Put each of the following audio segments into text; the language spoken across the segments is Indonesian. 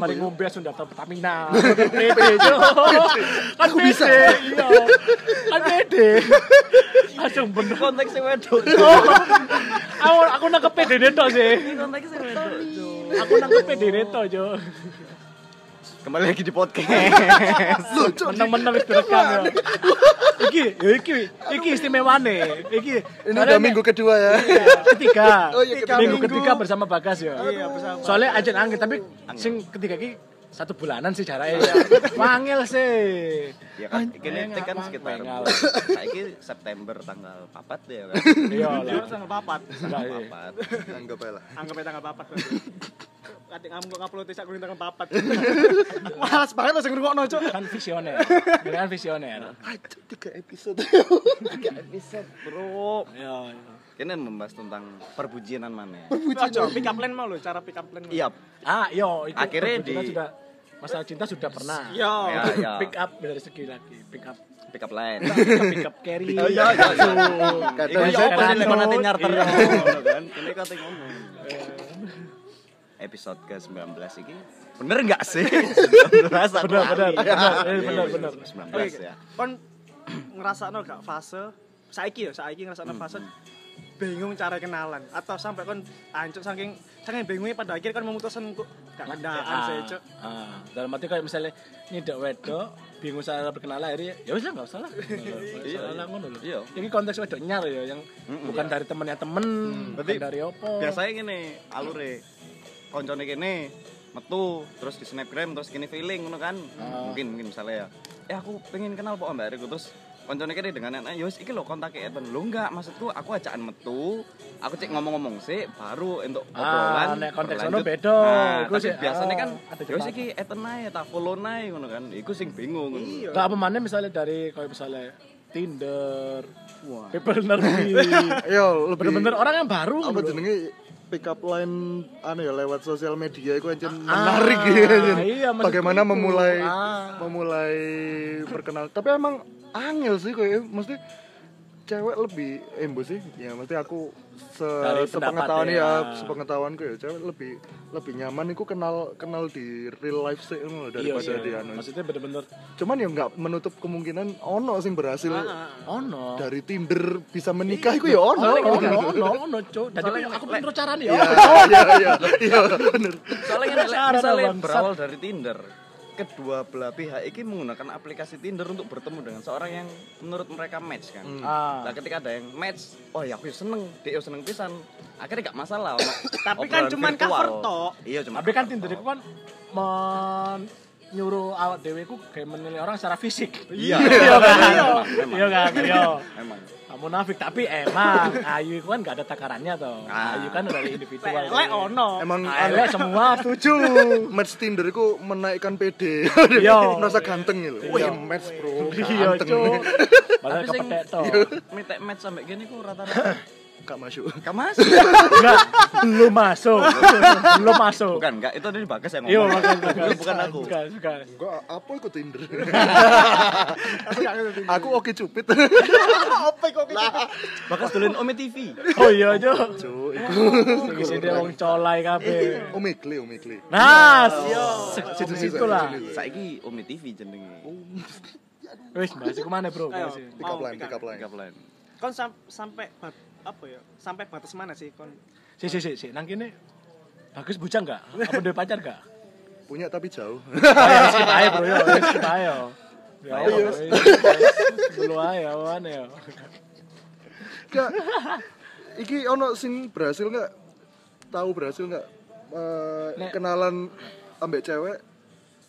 mari ngombe langsung daftar Pertamina. Pede, Jo. Kan Aku bisa. pede, Iya. Kan pede. Langsung bener. Konteksnya wedok. Aku aku nangkep pede neto sih. Konteksnya wedok. Aku nangkep pede neto, Jo. Kembali lagi di podcast. Menang-menang wis direkam ya. Iki, ya iki, iki istimewane. Iki. Ini udah minggu kedua ya. ketiga. Oh, iya, ketiga minggu minggu. ketiga bersama Bagas ya. Iya, bersama. Soalnya ajen angin tapi sing ketiga iki satu bulanan sih jaraknya ya. Wangil sih. Ya kan, kini Anjing, kan sekitar saiki September tanggal 4 ya kan. Iya Iya, lah. tanggal papat. Iya. 4. Anggap aja lah. Anggap aja tanggal papat. Kadek kamu kok ngupload sak kuning tanggal papat. Malas banget sing ngrungokno, Cuk. Kan visioner. Dia kan visioner. Aduh, tiga episode. Tiga episode, Bro. Iya. Iya. Kini membahas tentang perbujinan mana? Ojo, pick up line mau lo, cara pick up line. Iya, Ah, yo, itu Akhirnya perbucinan di- sudah masalah cinta sudah pernah. Iya. Ya, ya. Pick up dari segi lagi, pick up pick up line. pick up, carry. Oh iya, iya, iya. Kata ya saya nek Rano. nanti nyarter Iya. kan. Kini kate ngomong. Episode ke-19 iki bener enggak sih? 19 satu Bener, bener, Iya, bener, iya, bener, iya, bener. 19 ya. Kon ngerasakno gak fase saiki ya, saiki ngerasakno fase bingung cara kenalan. Atau sampai kon ancuk saking saking bingungnya pada akhir kan memutuskan kok gak kendaan sih, Cuk. ah, dalam arti kayak misalnya nyidak wedok bingung cara berkenalan akhirnya ya wis lah nggak usah lah. Iya, usah lah ngono lho. Iya. ini konteks wedok nyar ya yang bukan dari temennya temen bukan Berarti dari opo Biasanya gini, alure koncone kene metu terus di snapgram terus kini feeling ngono kan. Mungkin mungkin misalnya ya. Eh aku pengen kenal kok Mbak Riku terus koncone kene dengan enak yo wis iki lho kontake Eden. Lho enggak maksudku aku ajakan metu, aku cek ngomong-ngomong sih baru untuk Ah, obrolan. nek konteks ono beda. Nah, Iku tapi sih, biasanya ah, kan ada yo wis cepat. iki Eden ae tak follow ae ngono kan. Iku sing bingung. ngono. Iya. nggak apa mana misalnya dari kayak misalnya Tinder, Wah. People Nerdy, Yo, lebih bener-bener orang yang baru apa jenenge pick up line anu ya lewat sosial media itu aja Ah, menarik gitu. iya, maksud Bagaimana memulai Ah. memulai perkenal. Tapi emang angel sih kayak mesti cewek lebih embo sih. Ya mesti aku se Dari sepengetahuan ya, ya. sepengetahuanku ya cewek lebih lebih nyaman iku kenal kenal di real life sih ngono Iya, daripada iya. di anu. Maksudnya bener-bener Cuman ya nggak menutup kemungkinan ono sing berhasil ono. dari Tinder bisa menikah iku ya ono. Ono, ono, ono, cuk. Jadi aku pengen terus caranya ya. Iya, iya, iya, iya, bener. Soalnya kan misalnya berawal dari Tinder, kedua belah pihak ini menggunakan aplikasi Tinder untuk bertemu dengan seorang yang menurut mereka match kan. Ah. Nah, ketika ada yang match, oh ya aku ya seneng, dia ya seneng pisan. Akhirnya gak masalah. Tapi kan cuman virtual. cover tok. Iya, cuma Tapi kan Tinder itu kan men nyuruh awak dewe ku kayak menilai orang secara fisik. Iya. Iya kan? Memang, memang. Iya kan? Iya. Emang. Kamu nafik tapi emang Ayu kan gak ada takarannya toh. Ah. Ayu kan dari individual. Lek ono. Emang Elek semua setuju match Tinder itu menaikkan PD Iya. merasa ganteng gitu wih Iya. match bro Iya, ganteng Tapi sing kepetek toh. Minta match sampai gini kok rata-rata gak masuk gak masuk. Enggak, belum masuk. belum masuk. Bukan, enggak itu dari Bagas yang Iya, ngomong. bukan, bukan. bukan aku. Bukan, bukan. enggak apa ikut Tinder aku oke cupid Apa kok gitu? Bagas duluin Ome TV. Oh iya, Jo. Cuk, Sing isi dia wong colai kabeh. omikli omikli Nah, situ-situ lah. Saiki Ome TV jenenge. Wis, bahas iku mana, Bro? Iku. pick up line pick up line Pick up line. Kon sam- sampai apa ya? Sampai batas mana sih kon? Si, si, si, si. Nang kene Bagus bujang enggak? Apa udah pacar enggak? punya tapi jauh Ayo skip aja, Bro. Yo, Ayo, skip aja. yo. Ya, Ayo. Dulu aja, mana ya. Gak. Iki ono sing berhasil nggak? Tahu berhasil nggak? Nek- kenalan ambek cewek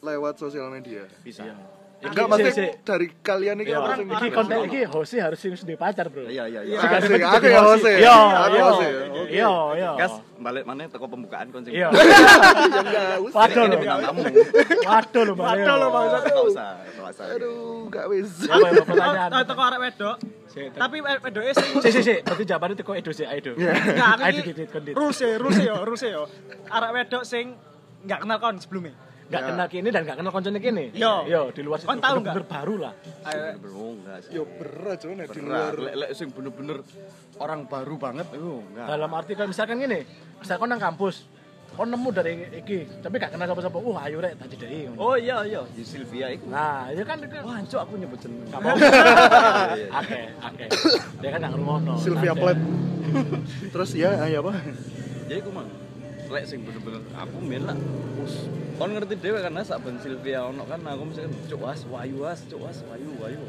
lewat sosial media. Bisa. Enggak, maksudnya si. dari kalian ini Ya, apa sing iki konten iki host harus sing sudah pacar, Bro. Iya, iya, iya. Sing asik, aku ya Jose. Iya, Aku iya. Jose. Iya, iya. Gas balik mana toko pembukaan kon sing. Iya. Ya. Waduh Ini lho. bintang tamu. Waduh lho, Bang. Waduh lho, Bang. Enggak usah, enggak usah. Aduh, enggak wis. Apa ya pertanyaan? Oh, teko arek wedok. Tapi wedoke sing si, si, si. Berarti jawabannya teko Edo sih, Edo. Enggak, aku iki ya, rules ya, rules ya. Arek wedok sing enggak kenal kon sebelumnya. Gak Ya. kenal kini dan gak kenal koncone kini. Yo. Yo, di luar situ. Kon tahu bener-bener baru lah. Ayo, Bener enggak sih. Yo berat cuman di luar. Lek lek sing bener-bener orang baru banget itu enggak. Dalam arti kalau misalkan gini, misalkan nang kampus, kon nemu dari iki, tapi gak kenal sapa-sapa. Wah, ayo rek tak jedeki. Oh iya iya, di Sylvia itu. Nah, itu kan Wah, cok aku nyebut jeneng. Gak. Iya. Oke, oke. Dia kan gak ngrungokno. Sylvia. Plat. Terus ya, ya apa? Ya iku mang. Lek sing bener-bener aku men lah. Us. Kon ngerti dhewe kan sak ben Sylvia ono kan aku mesti cuk was wayu was cuk was wayu wayu.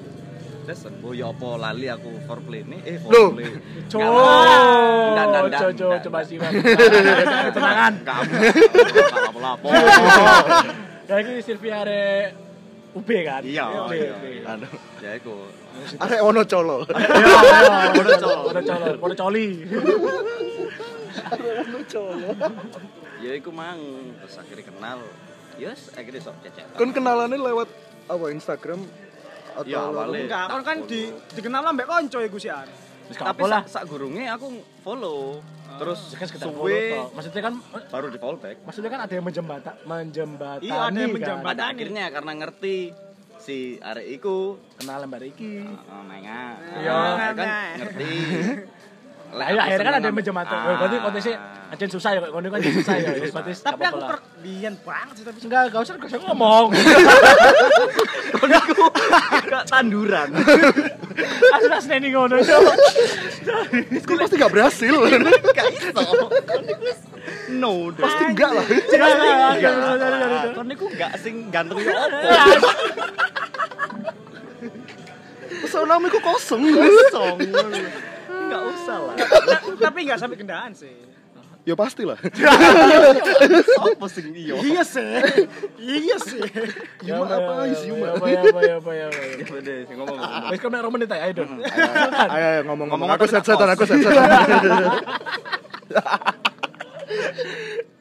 Terus oh ya apa lali aku foreplay ini eh foreplay. Cok, Nggak, nggak, nggak, cok, coba sih. Tenangan. Kamu lapo-lapo. Ya iki Sylvia are UB kan? Iya, iya. Anu. Ya iku. Arek ono colo. Iya, iya, udah colo, udah colo, udah coli. Ono colo. Ya iku mang terus akhirnya kenal. Yes, akhirnya sok cecek. Kon kenalannya lewat apa Instagram atau Ya, awalnya. enggak, kon kan di dikenal ambek konco iku sih an. Terus gak Tapi lah. sak gurunge aku follow. Terus Ya kan sekedar follow suwe. Maksudnya kan baru di follow back. maksudnya kan ada yang menjembata, menjembatani Iya, ada yang kan. menjembatani. Pada akhirnya karena ngerti si arek iku Kenalan mbak Iki. oh, menga. Iya. Ah, kan ngerti. Lah ya akhirnya kan ada yang menjembatani. Ah. Berarti konteksnya ancen susah ya, kok kan susah ya. Berarti Tapi aku perbian banget sih tapi Enggak, gak usah, gak usah ngomong. Gak tanduran. Asli asli ini ngono. Kok pasti gak berhasil. Gak iso. No, deh. pasti enggak lah. Jangan, jangan, jangan, jangan, jangan. Kon niku gak sing ganteng ya opo. Pesonamu kok kosong. Kosong. Enggak usah lah. tapi enggak sampai gendaan sih. Ya pastilah. Apa sing iya? Iya sih. Iya sih. Yuma apa sih Yuma? Apa ya, apa ya, apa ya, apa ya. Udah, sing ngomong. ngomong. Wis kan aja, ayo dong. Ayo ayo ngomong-ngomong. Ngomong Aku tapi tak set-setan, aku set-setan.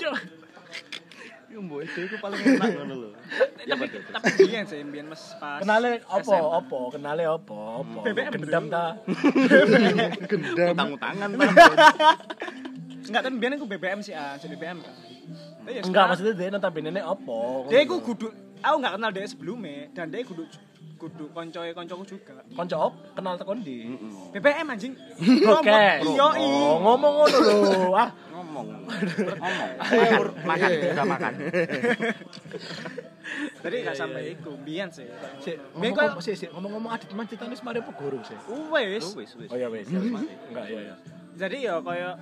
Yo mbok itu iku paling enak ngono lho. Tapi betul. tapi biyen sih, biyen Mas pas. Kenale opo, opo, kenale opo, opo. BBM, Gendam ta. Gendam. Utang-utangan. Enggak tapi biyen aku BBM sih, ah, jadi BBM kan. Ya Enggak, maksudnya dia notabene ne opo. dia iku kudu aku enggak kenal dia sebelumnya dan dia kudu kudu koncoe koncoku juga. konco op kenal tekon di. BBM anjing. Oke. Iya, Oh, ngomong ngono lho. Ah, Ngomong. Ngomong. Makan, makan, kita makan. Jadi enggak sampai iku, biyen sih. sik, Biyen ngomong kok sik, sik, ngomong-ngomong adit man citane semare guru sih. wis. Oh iya wis. Enggak, iya iya. Jadi ya kayak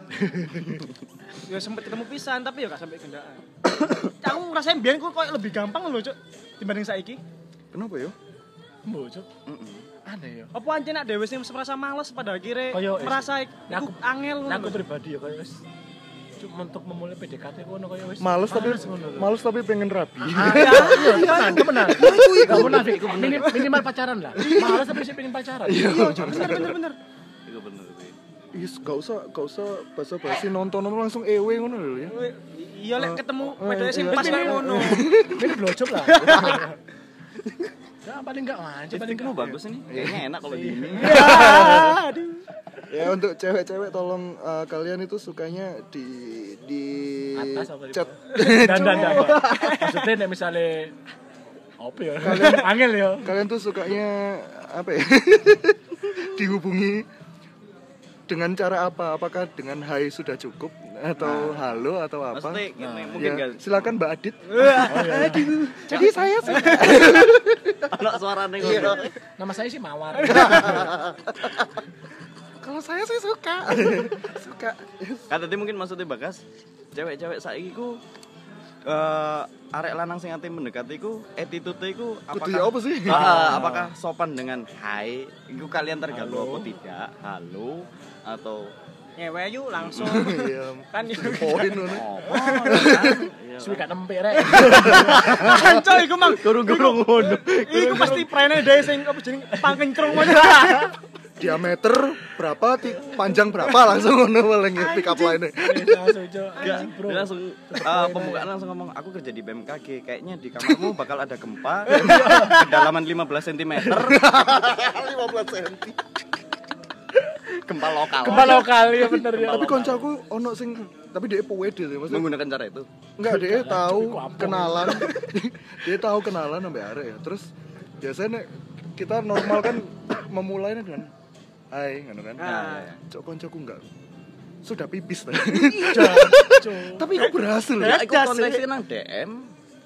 ya sempet ketemu pisan tapi ya gak sampai gendaan. aku ngerasain biyen kok lebih gampang loh, Cuk, dibanding saiki. Kenapa ya? Mbok, Cuk. Aneh ya. Apa anjir nak dhewe sing merasa males pada akhirnya merasa Nah, iku aku- angel Nah, aku pribadi ya kayak wis Cuk, untuk memulai PDKT ngono kayak wis. Males tapi males tapi pengen rapi. Ah, iya, iya, temenan, temenan. Gak munafik, Minim- minimal pacaran lah. Males tapi sih pengen pacaran. Iya, Bener bener bener. Iku bener. Is gak usah gak usah basa-basi nonton langsung ewe ngono lho ya. Iya lek ketemu eh, wedok sing iya. pas ngono. Ini blowjob lah. Ya paling enggak manjat paling enggak. bagus ini. Kayaknya enak kalau di ini. Aduh. Ya untuk cewek-cewek tolong eh, kalian itu sukanya di di Atas apa di. Dan dan dan. Maksudnya misale apa ya? Angel ya. Kalian tuh sukanya apa ya? Dihubungi dengan cara apa? Apakah dengan hai sudah cukup atau halo atau apa? Maksudnya mungkin Ya, gak silakan Mbak Adit. Aduh. Jadi saya sih anak suaranya ngono. Nama saya sih Mawar. kalau saya sih suka. suka. Kan tadi mungkin maksudnya bagas cewek-cewek saiki ku eh arek lanang sing ate mendekati ku attitude ku Kudu ya apa sih? Ah, apakah sopan dengan hai? Iku kalian terganggu apa tidak? Halo atau Ngewe yuk langsung. Iya. kan ya. Poin ngono. Suwi gak nempel rek. Kanco iku mang. Guru-guru ngono. Iku pasti prene dhewe sing apa jeneng pangkencrung ngono. Diameter berapa, panjang berapa langsung ngono paling pick up line Langsung dia langsung eh, pembukaan langsung ngomong aku kerja di BMKG kayaknya di kamarmu bakal ada gempa kedalaman 15 cm 15 cm. gempa lokal. Gempa lokal ya bener ya. Tapi koncoku ono sing tapi dia pede sih maksudnya. Menggunakan cara itu? Enggak dia tahu kenalan. Dia tahu kenalan sampai arek ya. Terus biasanya nek kita normal kan memulainya dengan hai ngono kan? Ah. cok koncoku enggak. Sudah pipis tadi Cuk. tapi aku berhasil? Ya aku konteksnya nang DM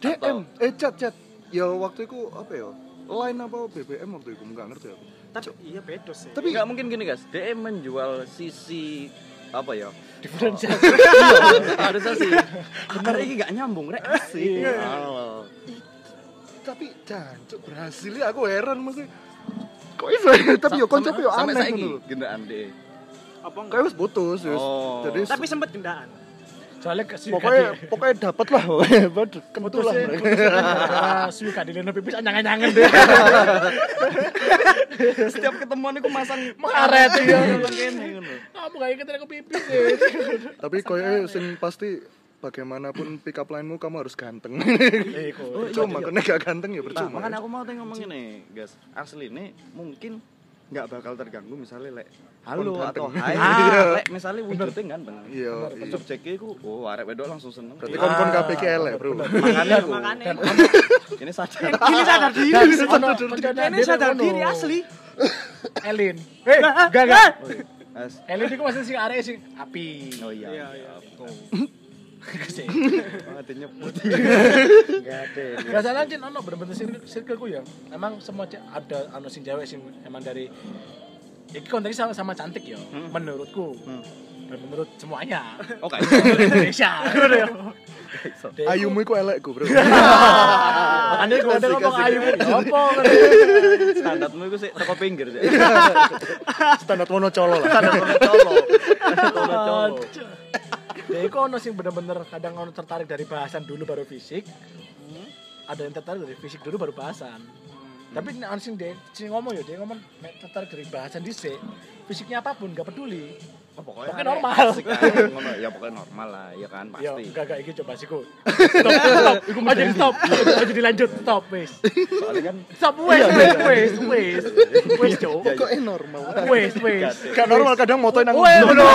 DM eh chat chat. Ya waktu itu apa ya? Line apa BBM waktu itu enggak ngerti aku. Tapi iya beda sih. tapi nggak mungkin gini guys. DM menjual sisi apa ya? Diferensiasi. harusnya sih bener ini nggak nyambung rek. Sih tapi jancuk berhasil ya aku heran masih kok iso ya? tapi yo konco yo aneh saiki ngono gendaan deh Apa enggak? kayak wis putus wis Oh. jadi Tapi sempet gendaan. Soalnya ke pokoknya pokoknya dapat lah pokoknya Baru kentu lah putusnya gara-gara suwi kadileno pipis anyang-anyangan deh. setiap ketemuan aku masang Mengaret ya. kene ngono Kamu gak ingetin aku pipis tapi koyo sing pasti bagaimanapun pick up line-mu kamu harus ganteng Eh, kok. cuma karena gak ganteng ya Nah, percuma makanya aku mau tanya ngomong ini, guys. Asli ini mungkin nggak bakal terganggu misalnya lek halo atau hai. Iya. lek misalnya wujudnya ganteng. iya iya. Subjeknya aku, oh arek wedok langsung seneng. berarti kon kon KPK elek bro makanya aku. Ini sadar. Ini sadar diri. Ini sadar diri asli. Elin. Eh, enggak enggak. As. Elin itu masih sing arek sing api. Oh iya. Iya, iya. Sih. Mati nyebut. Enggak ada. Enggak salah cin ono bener-bener circle circleku ya. Emang semua ada anu sing cewek sing emang dari Iki konteksnya sama, sama cantik ya, menurutku. Dan menurut semuanya. Oke. Indonesia. Ya. Dia iku- ayumu iku elekku bro Makanya gue ada ngomong Kasih, ayu kasih. Apa Standarmu itu sih teko pinggir sih. standar monocolo lah Standar kono colo. Ya itu ono sing bener-bener kadang ono tertarik dari bahasan dulu baru fisik? Ada yang tertarik dari fisik dulu baru bahasan. Tapi nek ono sing dia sing ngomong ya dia ngomong tertarik dari bahasan dhisik Fisiknya apa pun gak peduli Oh, pokoknya Pokoknya normal. asik. Ya pokoknya normal lah, ya kan Ya pasti. enggak enggak iki coba siku. Stop stop. Jadi stop. Oh jadi lanjut. Stop wis. Soalnya kan Stop wis wis wis wis. Wis cok pokoknya normal? Wis wis. Gak normal kadang motoin nang Wes bro.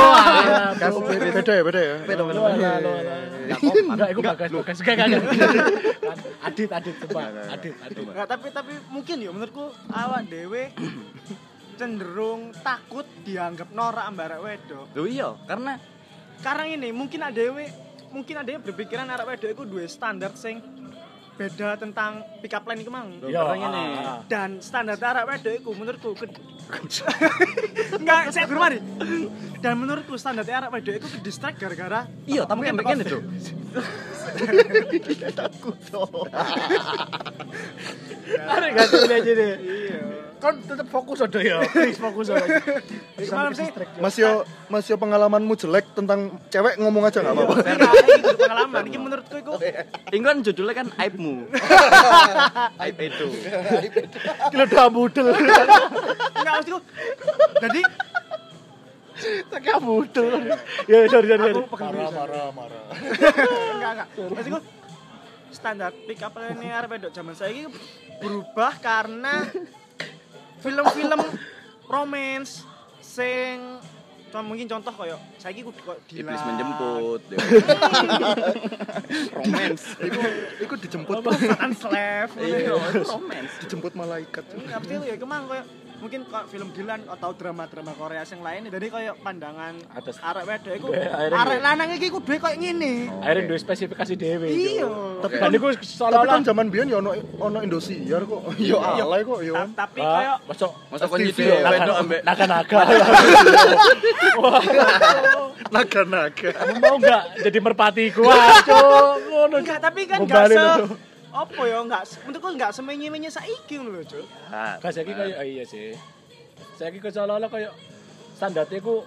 Beda ya beda ya. Beda beda. Enggak, itu bagas, bagas. Enggak, enggak, enggak. Adit, adit, coba. Adit, adit. Nggak, tapi tapi mungkin ya menurutku awak dewe cenderung takut dianggap norak ambak arek wedok. Loh iya, karena Karena ini mungkin ada mungkin ada yang berpikiran arek wedok itu dua standar sing beda tentang pick up line iku mang. Yo, ini. ah, ah. Dan standar arek wedok iku menurutku ke... Enggak, saya belum mari. Dan menurutku standar arek wedok iku ke distract gara-gara iya, tapi kan begini tuh. Arek gak sih aja deh. iya. Kon tetep fokus aja ya. Please fokus aja. Iku malam sih Mas yo Mas yo pengalamanmu jelek tentang cewek ngomong aja nggak apa-apa ini kudu pengalaman. Ini menurutku iku Ini kan judulnya kan aibmu. Aib itu. Kilo dua budel. enggak maksudku. Jadi Tak budel. Ya, sorry, sorry. Aku Marah, marah, marah. enggak enggak maksudku standar pick up line arep zaman saiki berubah karena film-film romance sing mungkin contoh koyo saiki kudu kok Dilan. Iblis menjemput. ya. Romance. Iku iku dijemput Satan slave. Iya, itu romance. dijemput malaikat. Pasti ya kemang koyo mungkin kok film Dilan atau drama-drama Korea yang lain jadi koyo pandangan Atas. arek wedok iku arek lanang iki kudu koyo ngene. Akhirnya dua spesifikasi dewe. Iya. Tapi Dan kan seolah-olah kan zaman biyen yo ono ono Indosiar kok. Yo alay kok yo. Ta- Tapi koyo masuk TV, dia ya. wedok ambek naga-naga. Naga-naga. Kamu mau nggak jadi merpati? Ngono. enggak tapi kan enggak Gombalin se apa ya enggak menurutku enggak semenye-menye saiki ngono lho, Cuk. Ah, Gak saiki kayak oh iya sih. Saiki kok seolah-olah kayak standarnya ku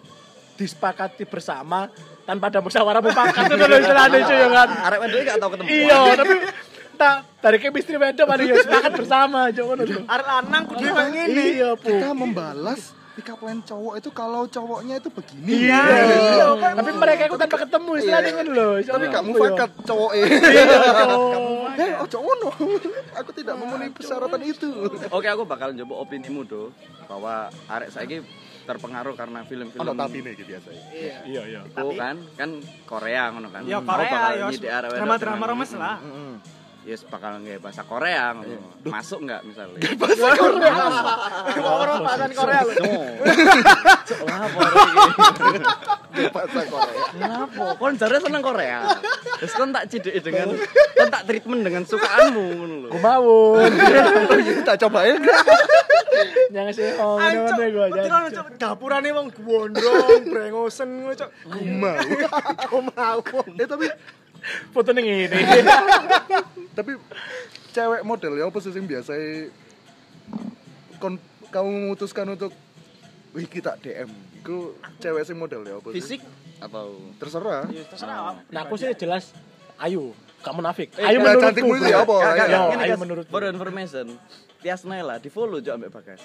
disepakati bersama tanpa ada musyawarah mufakat itu lho istilahnya cuy ya kan. arek wedok gak tau ketemu. Iya, tapi tak dari chemistry beda pada ya sepakat bersama cok ngono lho. Arek lanang kudu koyo ngene. Iya. Kita membalas pick up line cowok itu kalau cowoknya itu begini. Iya, iya, kan. tapi mereka itu tanpa ketemu istilahnya kan lho. Tapi gak mufakat cowoknya. Eh, oh cowok no. Aku tidak memenuhi persyaratan itu. Oke, aku bakal coba opinimu tuh bahwa arek saiki terpengaruh karena film-film Ono tapi nih gitu biasa. Iya. Iya, iya. Iku kan kan Korea ngono kan. Ya Korea bakal ya drama-drama romes lah. Yes bakal nggak bahasa Korea ngono. Masuk nggak misalnya? Orang pasan Korea lho. Cok lapo iki? Bahasa Korea. Lapo? Kon jare seneng Korea. Terus kon tak cidik dengan kon tak treatment dengan sukaanmu ngono lho. Kumawun. Tak cobain. Jangan sih oh ngene gua betul ono cuk dapurane wong gondrong, brengosen ngono cuk. Mau. Aku mau. Eh tapi Foto ning ngene. tapi cewek model ya apa sih yang biasa kon kamu memutuskan untuk wih kita DM itu cewek sing model ya apa sih? Fisik atau terserah Ya terserah. Nah, aku sih jelas Ayu, gak munafik. Eh, Ayu menurutku. cantikmu itu ya apa? Ya. guys, menurutku. For information, Tias Naila di follow juga ambek Bagas.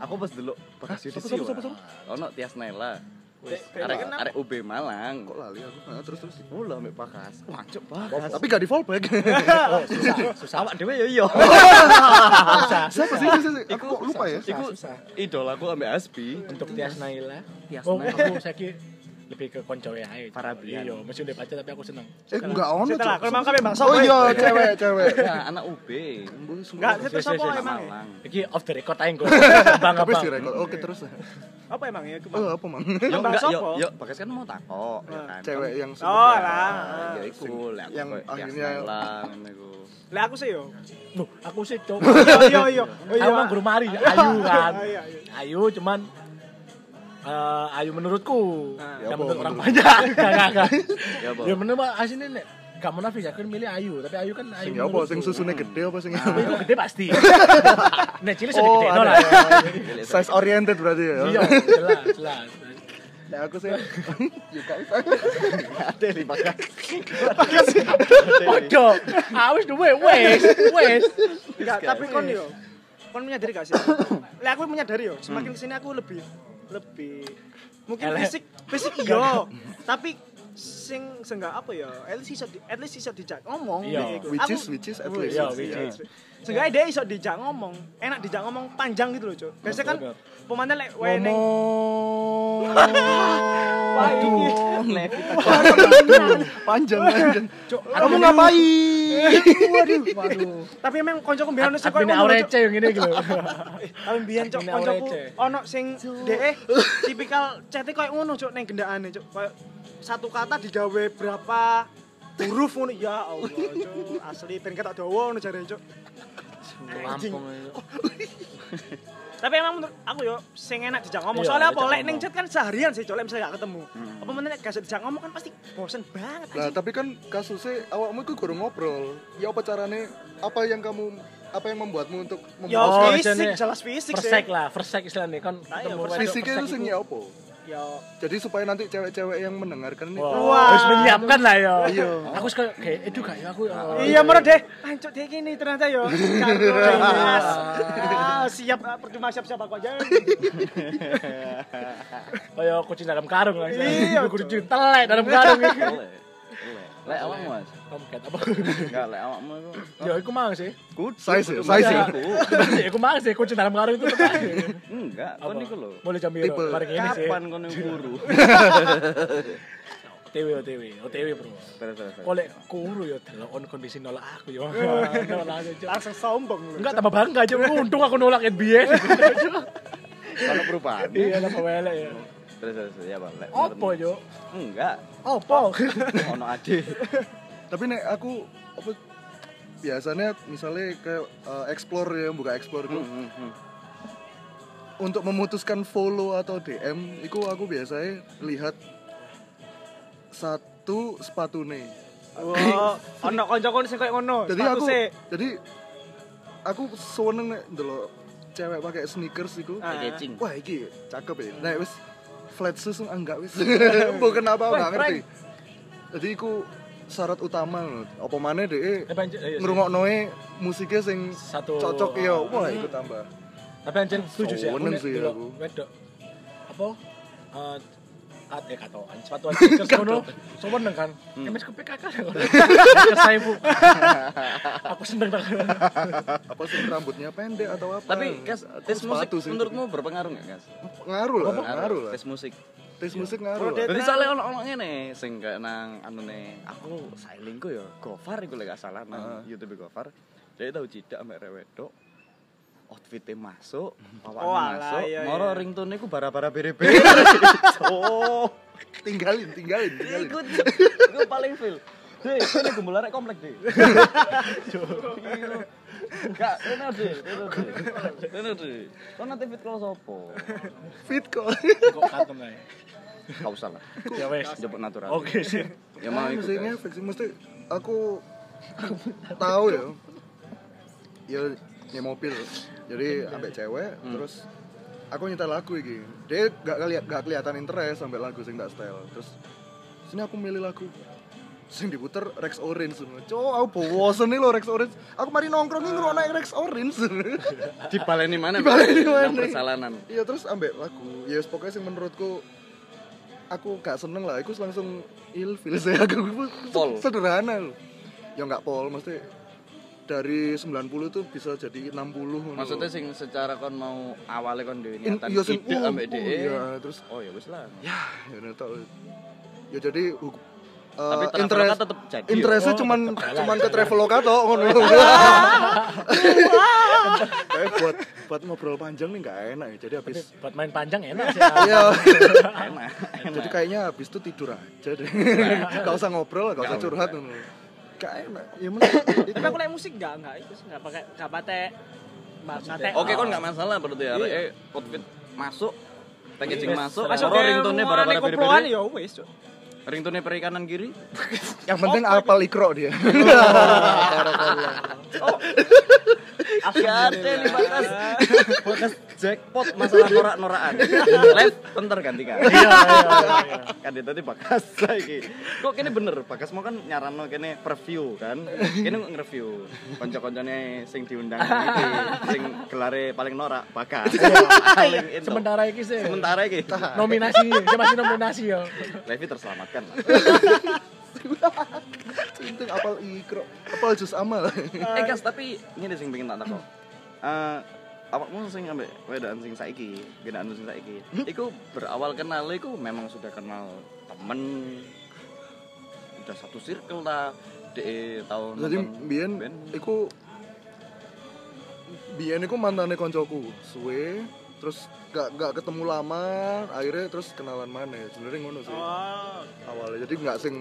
Aku pas dulu Bagas sopo, sopo, Ono Tias Naila. Arek arek UB Malang. kok lali aku nah, terus terus Follow ambek Bagas. Wah, cuk Bagas. tapi gak di fallback Oh, susah, susah. Awak dhewe yo. Susah. siapa sih aku lupa ya Iku idolaku ambek Asbi. Untuk Tias Naila. Tias Oh, Naila. aku saiki lebih ke konco ya ae. Parabian. Iya, mesti udah pacar tapi aku seneng. eh enggak ono Setelah kalau mau kami bangsa. oh iya cewek cewek Ya, anak UB. Enggak, sapa yes. emang? ya? Iki off the record aja gue. Bang rekor oke terus Apa emang ya? oh apa mang Yo Bang enggak yo sopo? yo Bagas kan mau takok ya kan. cewek yang Oh, lah. Ya iku lek aku yang akhirnya- iku. Lah aku sih yo. Loh, aku sih cok. Iya iya. Oh Aku mah guru mari Ayu kan. Ah, Iya iya. Ayu cuman eh, Ayu menurutku. Nah. Ya, Ya, menurut apa orang banyak. Gak gak gak. Ya apa? Ya bener mah aslinya nek gak munafik ya kan milih Ayu, tapi Ayu kan Ayu. sing apa menurutku. sing susunya gede apa sing Tapi itu gede pasti. Nek cilik sudah Oh, gede no lah. ya. size oriented berarti ya Iya, jelas, jelas. nah aku sih Yuka Ada di Bagas. Waduh, awis duwe wes, wes. Enggak, tapi kon yo. Kon menyadari gak sih? Lah aku menyadari yo, semakin ke sini aku lebih lebih. Mungkin fisik fisik iya, tapi sing seenggak apa ya? At least iso di, at least iso dijak ngomong deh iku. which is which is at least Iya, Iya. which is. Seenggaknya dia iso dijak ngomong, enak dijak ngomong panjang gitu loh, Cuk. Biasanya kan pemainnya lek Ngomong. Wah, iki. panjang panjang Cuk, kamu ngapain Waduh, waduh. tapi emang koncoku mbiyen ono sing koyo ngono, Cuk. Aurece yang ini gitu. Eh, Tapi biyen cok koncoku ono sing dhek tipikal cete koyo ngono cok ning gendakane cok. Koyo satu kata digawe berapa huruf ngono ya Allah. Asli ben ketok dawa ngono jare cok. Anjing. Lampung itu. Tapi emang menurut aku yo sing enak dijak ngomong. Iya, Soalnya apa? Lek ning chat kan seharian sih cok lek misalnya gak ketemu. Hmm. Apa meneh gak dijak ngomong kan pasti bosen banget Lah anjing. tapi kan kasusnya awakmu itu guru ngobrol. Ya apa carane? Apa yang kamu apa yang membuatmu untuk Ya Oh, fisik, jelas fisik sih. Persek lah, persek istilahnya kan iya, ketemu persek. wedok, fisiknya itu sing iku. apa? Ya Jadi supaya nanti cewek-cewek yang mendengarkan ini Wah, oh, Wah. harus menyiapkan lah ya. Iya. Aku suka kayak itu kayak aku. oh, Iya menurut deh, ancuk dia gini ternyata yo. Ah, siap ah, percuma siap-siap aku aja. Kayak kucing dalam karung lah. Iya, kucing telek dalam karung. Lek. Awakmu Mas. Tomcat apa? Enggak lek awakmu iku. Ya aku mau sih. Kudu. Size ya, size ya. aku. Ya aku mau sih kucing dalam karung itu. Enggak, kon niku lho. Boleh jam sih. Kapan kon yang guru? OTW OTW OTW bro. Terus terus. Kolek kuru ya delok on kondisi nolak aku ya. Nolak aja. Cok. Langsung sombong lu. Enggak tambah bangga aja. Untung aku nolak NBA. Kalau perubahan. Iya tambah welek ya. Terus terus ya, Pak. Lek. Opo yo? Enggak. Opo? Ono ade. Tapi nek aku apa biasanya misalnya kayak eh, explore ya buka explore itu Hmm, hmm, hmm. untuk memutuskan follow atau DM itu aku biasanya lihat satu sepatu nih Wah, ono kanca-kanca sing koyo ngono. jadi aku sih. jadi aku seneng nek ndelok cewek pakai sneakers itu Ah. Wah iki cakep ya nah wis flat shoes enggak wis bukan apa enggak ngerti jadi aku syarat utama lho. apa mana deh Tapi anjir, iya sih. ngrungokno musiknya sing Satu- cocok ya wah ikut tambah Tapi anjir setuju sih Seneng sih aku. wedok. Apa? Eh, kat eh katoan sepatu sneakers ngono seneng kan kemes ku PKK saya bu aku seneng tak apa sih rambutnya pendek atau apa? Tapi guys, tes musik menurutmu berpengaruh nggak guys? ngaruh lah ngaruh lah. Tes musik. tes musik ngaruh Jadi soalnya ono ono ngene sing kayak nang anu nih, aku sailingku ya Gofar iku lek gak salah nang YouTube Gofar. Jadi tahu cidak ambek rewedok outfitnya masuk, awaknya Oh, alah, masuk, iya, moro iya. ringtone ku bara-bara bere-bere. Oh, tinggalin tinggalin tinggalin ikut. Iku paling feel. Deh, ini gumbul arek komplek deh. Gak, ini deh, ini deh. Ini deh. Kau nanti fit kalau sopo? fit kok kok katon ae Kau salah. ya wes Jemput natural. oke sih Ya mau ikut. ngefek sih mesti aku tahu ya ya ya mobil. Jadi ambek cewek Hmm. terus aku nyetel lagu iki. Dia gak keliat gak kelihatan interest sampai lagu sing tak style terus sini aku milih lagu. Sing diputer Rex Orange. Cowok aku bosen nih lo Rex Orange. Aku mari nongkrong ini ngerokok naik Rex Orange. Dibaleni mana? Dibaleni mana? Nang Persalanan. iya terus ambek lagu. Ya pokoknya sing menurutku aku gak seneng lah. Aku langsung ilfil saya aku. Pol. sederhana loh ya nggak pol mesti dari 90 tuh bisa jadi 60 ngono Maksudnya sing secara kon mau awalnya kon In- niatan iya, sing- ide uh, ambek uh, dhewe. iya, terus Oh ya wis lah. ya ya udah tau ya jadi huk- Tapi eh, interest tetep jadi. ya? interestnya Oh, cuman cuman ke Traveloka toh ngono kayak buat buat ngobrol panjang nih nggak enak ya jadi habis buat main panjang enak sih iya Enak. jadi kayaknya habis itu tidur aja deh gak usah ngobrol gak usah curhat ngono gak enak ya mesti Tapi aku like musik enggak, enggak itu enggak pakai enggak pakai. Oke kon nggak masalah berarti ya. Iya. Eh outfit masuk packaging masuk, Masuk moro ringtone bara-bara koploan bere-bere. ya wis, Ringtone perikanan kiri. yang penting apal ikro dia. Ada nih bakas. Bakas jackpot masalah norak-norakan. Live bentar ganti kan. iya iya iya kan dia tadi bakas lagi. Kok kini bener? Bakas mau kan nyarano kini preview kan? Kini nge-review? Konco-koncone sing diundang iki sing gelare paling norak bakas itu. Sementara iki sih. Sementara iki. Nominasi masih nominasi ya Levi terselamatkan penting apal ikro apal jus amal eh guys tapi ini sing pengen tak takok. Eh awakmu sing ambek wedaan sing saiki wedaan sing saiki. Iku berawal kenal iku memang sudah kenal temen. Udah satu circle lah de tahun jadi biyen iku biyen iku mantane koncoku. Suwe terus gak gak ketemu lama akhirnya terus kenalan mana sebenarnya ngono sih. Oh, awalnya. Jadi nggak sing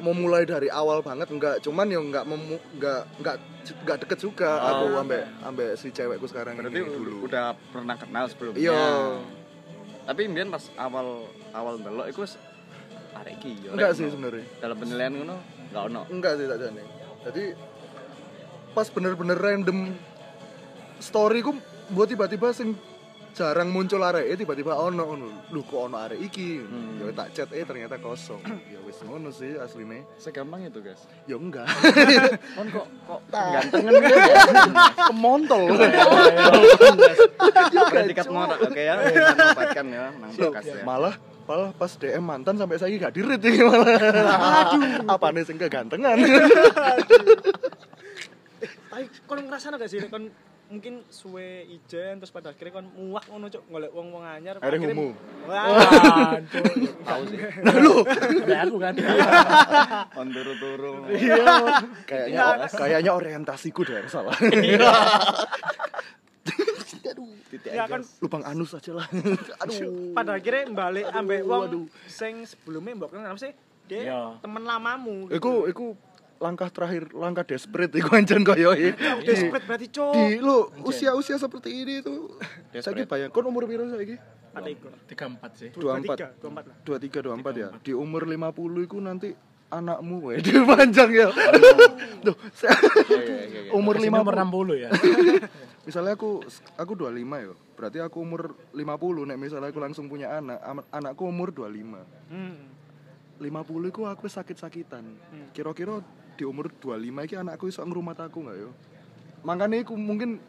mau mulai dari awal banget enggak cuman yang nggak memu nggak nggak nggak deket juga Oh. aku ambek ambek si cewekku sekarang berarti ini dulu. udah pernah kenal sebelumnya? Iya. Tapi mbiyen pas awal awal ndelok iku wis arek iki yo enggak sih sebenarnya. Dalam penilaian ngono enggak ono. Enggak sih tak jane. Jadi pas bener-bener random story ku buat tiba-tiba sing jarang muncul arek eh tiba-tiba ono ngono. Lu kok ono arek iki? Hmm. ya tak chat eh ternyata kosong. Ya wis ngono sih aslinya segampang itu guys? Ya enggak. Kon kok kok gantengan gitu ya. Kemontol predikat motor oke ya. Manfaatkan ya. Nang bekas ya. malah malah pas DM mantan sampai saya gak dirit ini malah. Aduh. Apa nih sing kegantengan? Tapi kon ngerasa gak sih kon mungkin suwe ijen terus pada akhirnya kon muak ngono cuk. Golek wong-wong anyar Akhirnya ngumu. Wah, tahu sih. Lu. Ada aku kan. on turu-turu kayaknya kayaknya orientasiku deh yang salah. Titik ya kan. Lubang anus aja lah. Aduh. Pada akhirnya balik ambek wong sing sebelumnya mbok kenal sih? Dia Iya. temen lamamu. Iku iku langkah terakhir langkah desperate iku anjen koyo iki. Desperate berarti cuk di lu usia-usia seperti ini tuh saya Desperate. bayang kon umur piro saiki? Ada iku. 34 sih. 24 24 lah. 23 24 ya? Di umur 50 iku nanti anakmu weh dia panjang ya. Tuh saya- Iya, iya, iya, umur Ke sini umur 50 60 ya. misalnya aku aku 25 ya berarti aku umur 50 nek misalnya aku langsung punya anak anakku umur 25 hmm. 50 iku aku sakit-sakitan. Kira-kira di umur 25 iki anakku iso ngrumat aku nggak yo makanya aku mungkin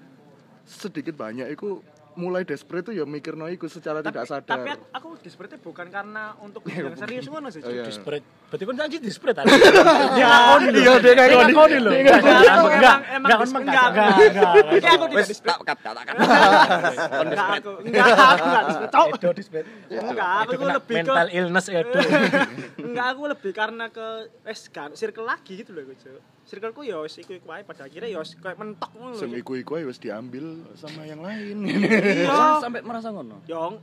sedikit banyak iku mulai desperate tuh ya mikir no iku secara tidak sadar. tapi aku, aku desperate bukan karena untuk yang serius ngono sih Oh, iya. Desperate. Berarti kan anjir desperate tadi. Ya, ngakoni lho. Iya, dia ngakoni. ngakoni lho. Enggak, Enggak, aku enggak, emang- emang enggak, enggak, enggak. enggak, enggak. Aku tidak desperate tak kat tak kat. enggak aku enggak aku enggak. Edo desperate. enggak aku Itu lebih mental illness Edo. enggak aku lebih karena ke wes kan circle lagi gitu loh gue circleku ya wis iku iku ae pada akhirnya ya wis kayak mentok ngono Sing iku-iku ae wis diambil sama yang lain. iya Sampai merasa ngono. Yong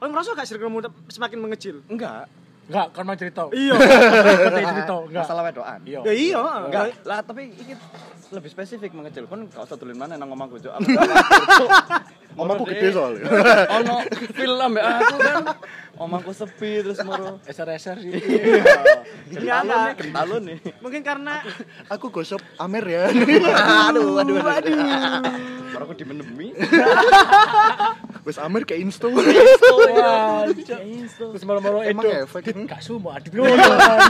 Oh, ngerasa gak circlemu semakin mengecil? Enggak. Enggak, kan mau cerita. Iya. Ngerti cerita, enggak. Masalah wedokan. Iya. Ya iya. Enggak, lah tapi iki lebih spesifik mengecil kan gak usah dolen mana nang omahku cuk. Omahku gede soalnya. Ono feel ambek aku kan. Omahku sepi terus moro. Eser-eser sih. Enggak, Kentalun enggak. nih, kentalun nih. Mungkin karena Aku gosok Amer ya. Aduh, aduh, aduh. Baru aku dimenemi. Wis Amer kayak insto. Wah, Terus malam-malam Emang Edo. efek. Dit, Gak sumo adit ngono.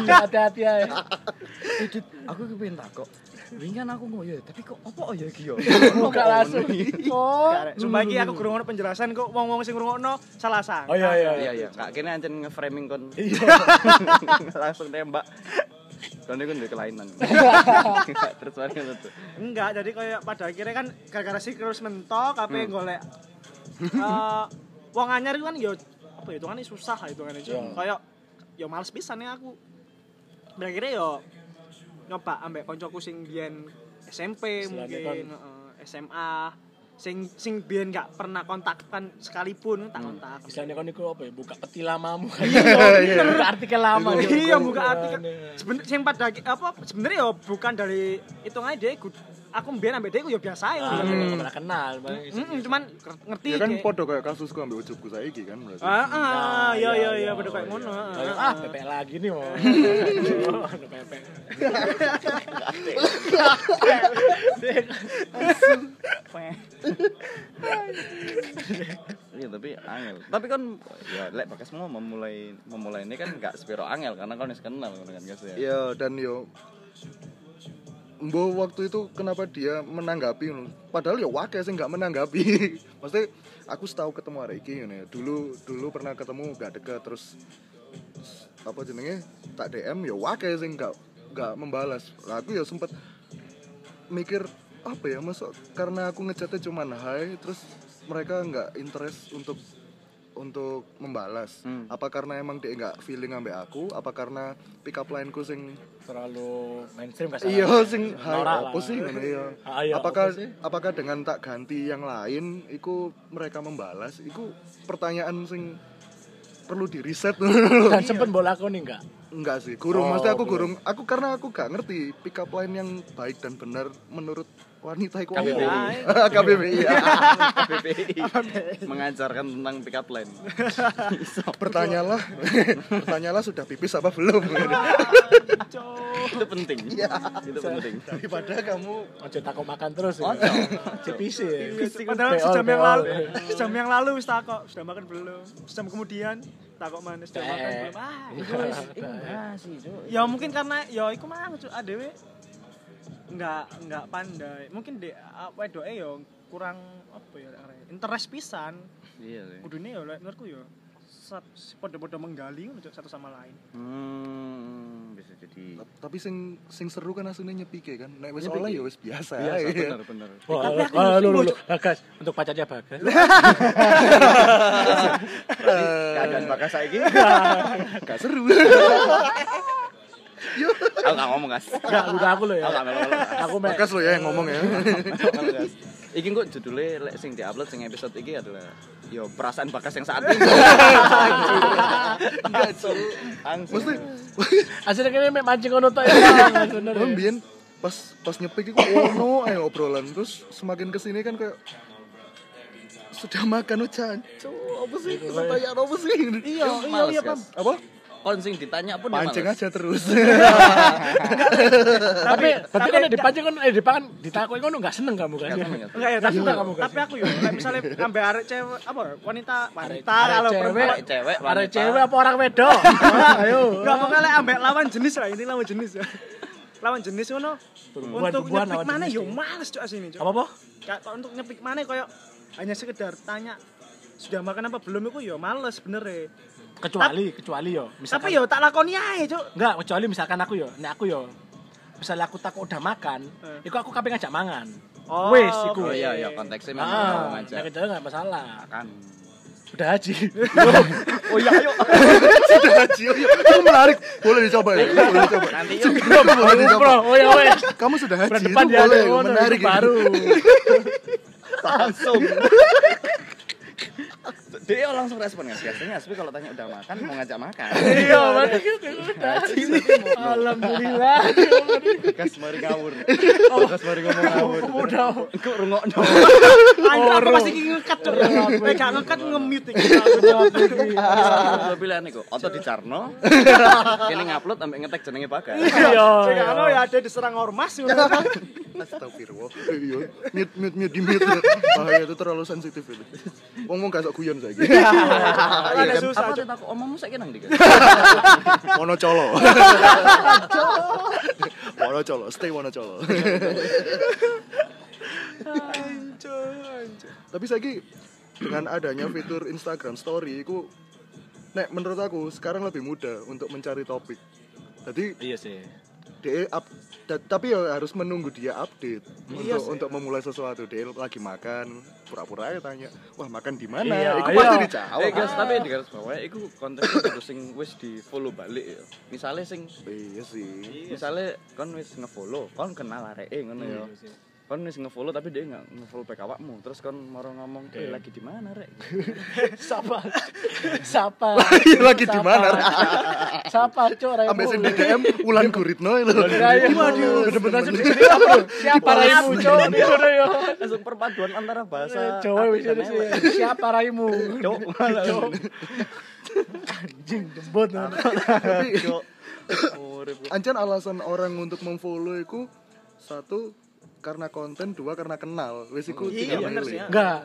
Hati-hati ae. Eh, Dit, aku kepengen takok. Wingi kan aku ngoyo, tapi kok opo ya iki yo? Buka langsung. Oh. Sumpah iki aku kurang penjelasan kok wong-wong sing ngrungokno salah sang. Oh iya iya. Iya iya, kak kene ancen nge-framing kon. Langsung tembak. Kon iku ndek kelainan. Terus ngono tuh. Enggak, jadi kayak pada akhirnya kan gara-gara sih terus mentok apa golek eh wong anyar itu kan yo apa ya hitungannya susah lah hitungannya Iya. kayak yo males pisan ya aku dan akhirnya yo nyoba ambek koncoku sing biyen SMP Istilahnya mungkin heeh, SMA sing sing biyen gak pernah kontakkan sekalipun tak kontak Istilahnya kan iku apa ya? Buka peti lamamu. Iya. Buka artikel lama. Iya buka artikel sebenarnya sing pada apa sebenarnya ya bukan dari hitungannya dia ikut aku biyen ambek dia iku ya biasa ya Ah, nggak pernah kenal. Mm-mm, cuman ngerti Ya kan podo kayak kasusku ambil ujubku saiki kan berarti. Ah, ah, iya iya iya iya, kayak iya. ngono. ah, Kayak, ah. ah, pepek lagi nih mau. Ada pepek. Iya tapi angel. Tapi kan ya lek bakas mau memulai memulai ini kan gak sepiro angel karena kan wis kenal ngono kan guys ya. Iya dan yo Mbo waktu itu kenapa dia menanggapi. Padahal ya wakil sih nggak menanggapi. Maksudnya aku setahu ketemu hari ngono ya. Dulu dulu pernah ketemu gak deket terus apa jenenge tak DM ya wakil sih nggak nggak membalas. Lah aku ya sempet mikir apa ya masuk karena aku ngechatnya cuman hai terus mereka nggak interest untuk untuk membalas? Hmm. apa karena emang dia nggak feeling ambek aku? Apa karena pick up line ku sing Terlalu mainstream kasar. iya sing hai apa sih iya. Ah, iya, apakah apakah dengan tak ganti yang lain iku mereka membalas? Iku pertanyaan sing perlu di reset Dan sempet bola aku nih enggak? enggak sih gurung. Oh, maksudnya aku belum. gurung. aku karena aku gak ngerti pick up line yang baik dan benar menurut wanita itu KBBI. KBBI ya KBBI mengajarkan tentang pick up line. pertanyaanlah pertanyaanlah sudah pipis apa belum Itu penting. Itu penting. daripada kamu Ojo takut makan terus ya. Ojo. CPC ya. Padahal sejam yang lalu, sejam yang lalu wis takok, sudah makan belum? Sejam kemudian takok mana sudah makan Eh. belum? Ah, Itu wis sih, Cuk. ya mungkin karena ya iku mang cuk adewe enggak enggak pandai. Mungkin de wedoke ya kurang apa ya arek, interest pisan. Iya sih. Kudune ya lek menurutku ya sat- podo-podo menggali satu sama lain. Hmm, bisa jadi. tapi sing sing seru kan aslinya nyepike kan nek wis Nyepike. oleh ya wis biasa Biasa ae. bener bener. Wah, lu, lu. Bagas, untuk pacarnya Bagas. Keadaan bakas saiki. gak seru Aku gak ngomong, Gas. Enggak, udah aku lo ya. Aku gak melu. Aku me Bakas lo ya yang ngomong ya Iki kok judulnya lek sing diupload sing episode iki adalah yo perasaan bakas yang saat ini. Enggak, Cuk. mesti aslinya kayaknya mek mancing ngono tok ya. Bener. Kan ya. pas pas nyepik iku ono ae obrolan terus semakin ke sini kan kayak sudah makan ucan apa sih pertanyaan apa sih Iya, iya, iya, Pam. apa Kon sing ditanya pun ya pancing aja terus Tapi tapi kan dipancing kan eh dipangan ditakoki ngono enggak seneng kamu kan. Gak seneng, gak seneng. Enggak ya, tapi, Suka kamu, Gas? tapi aku ya, misalnya ambil arek cewek, apa wanita, wanita Arek kalau cewek. perempuan, Arek cewek, wanita. cewek apa orang wedok? Ayo. Enggak pokoknya ambek lawan jenis lah, ini lawan jenis ya. Lawan jenis ngono. Untuk nyepik mana yo ya. males cuk asine cuk. Apa apa? Untuk nyepik mana koyo hanya sekedar tanya sudah makan apa belum itu ya males bener ya kecuali kecuali yo misalkan tapi ya tak lakoni aja cuk enggak kecuali misalkan aku yo nek aku yo misalnya aku tak udah makan Eh. iku aku kabeh ngajak mangan Oh, wes iku Oh iya iya konteksnya memang ah nek ngajak kecuali nggak masalah kan. udah haji Oh iya ayo. Sudah haji, oh iya. itu menarik. Boleh dicoba ya? Boleh dicoba. Nanti yuk. Boleh dicoba. oh ya wes Kamu sudah haji, itu boleh. Menarik baru langsung. Dia langsung respon kan biasanya Aspi kalau tanya udah makan mau ngajak makan. iya berarti itu udah alhamdulillah Gas mari ngawur. Gas mari ngomong ngawur. udah Kok rungokno. Anjir aku masih ngekat cuk eh gak ngekat nge-mute Dua pilihan iku, atau di Carno. Kene ngupload sampai ngetek jenenge Bagas. iya Cek anu ya ada diserang ormas. Astagfirullah. Iya, mute mute mute di mute. Bahaya itu terlalu sensitif itu. Wong mau gak sok guyon saiki. Ada susah Apa aku omongmu saiki nang ndi? Wono colo. Wono colo, stay wono colo. Tapi saiki dengan adanya fitur Instagram Story itu nek menurut aku sekarang lebih mudah untuk mencari topik. Jadi iya sih dia up da- tapi ya harus menunggu dia update Iya untuk sih. untuk memulai sesuatu dia lagi makan pura-pura aja tanya wah makan di mana Iya, itu iya. pasti Eh dijawab guys, tapi di garis bawah iku kontennya kudu sing wis di follow balik ya. Misale sing iya sih misale kon wis nge-follow, kon kenal areke ngono ya. Kon wis nge-follow tapi dia nggak nge-follow back awakmu. Terus kon mau ngomong, "Eh lagi di mana, Rek?" siapa siapa lagi di mana siapa cok Raimu? sampai sing DM Ulan Guritno itu Waduh, bener-bener? Siapa Raimu, Cok? Langsung perpaduan antara bahasa Jawa Ati wis. Siapa Raimu? Cok. Cok. Anjing jembut. tapi ancan alasan orang untuk memfollow itu satu karena konten dua karena kenal wis iku Iya tinggal bener milih. sih. ya. Enggak.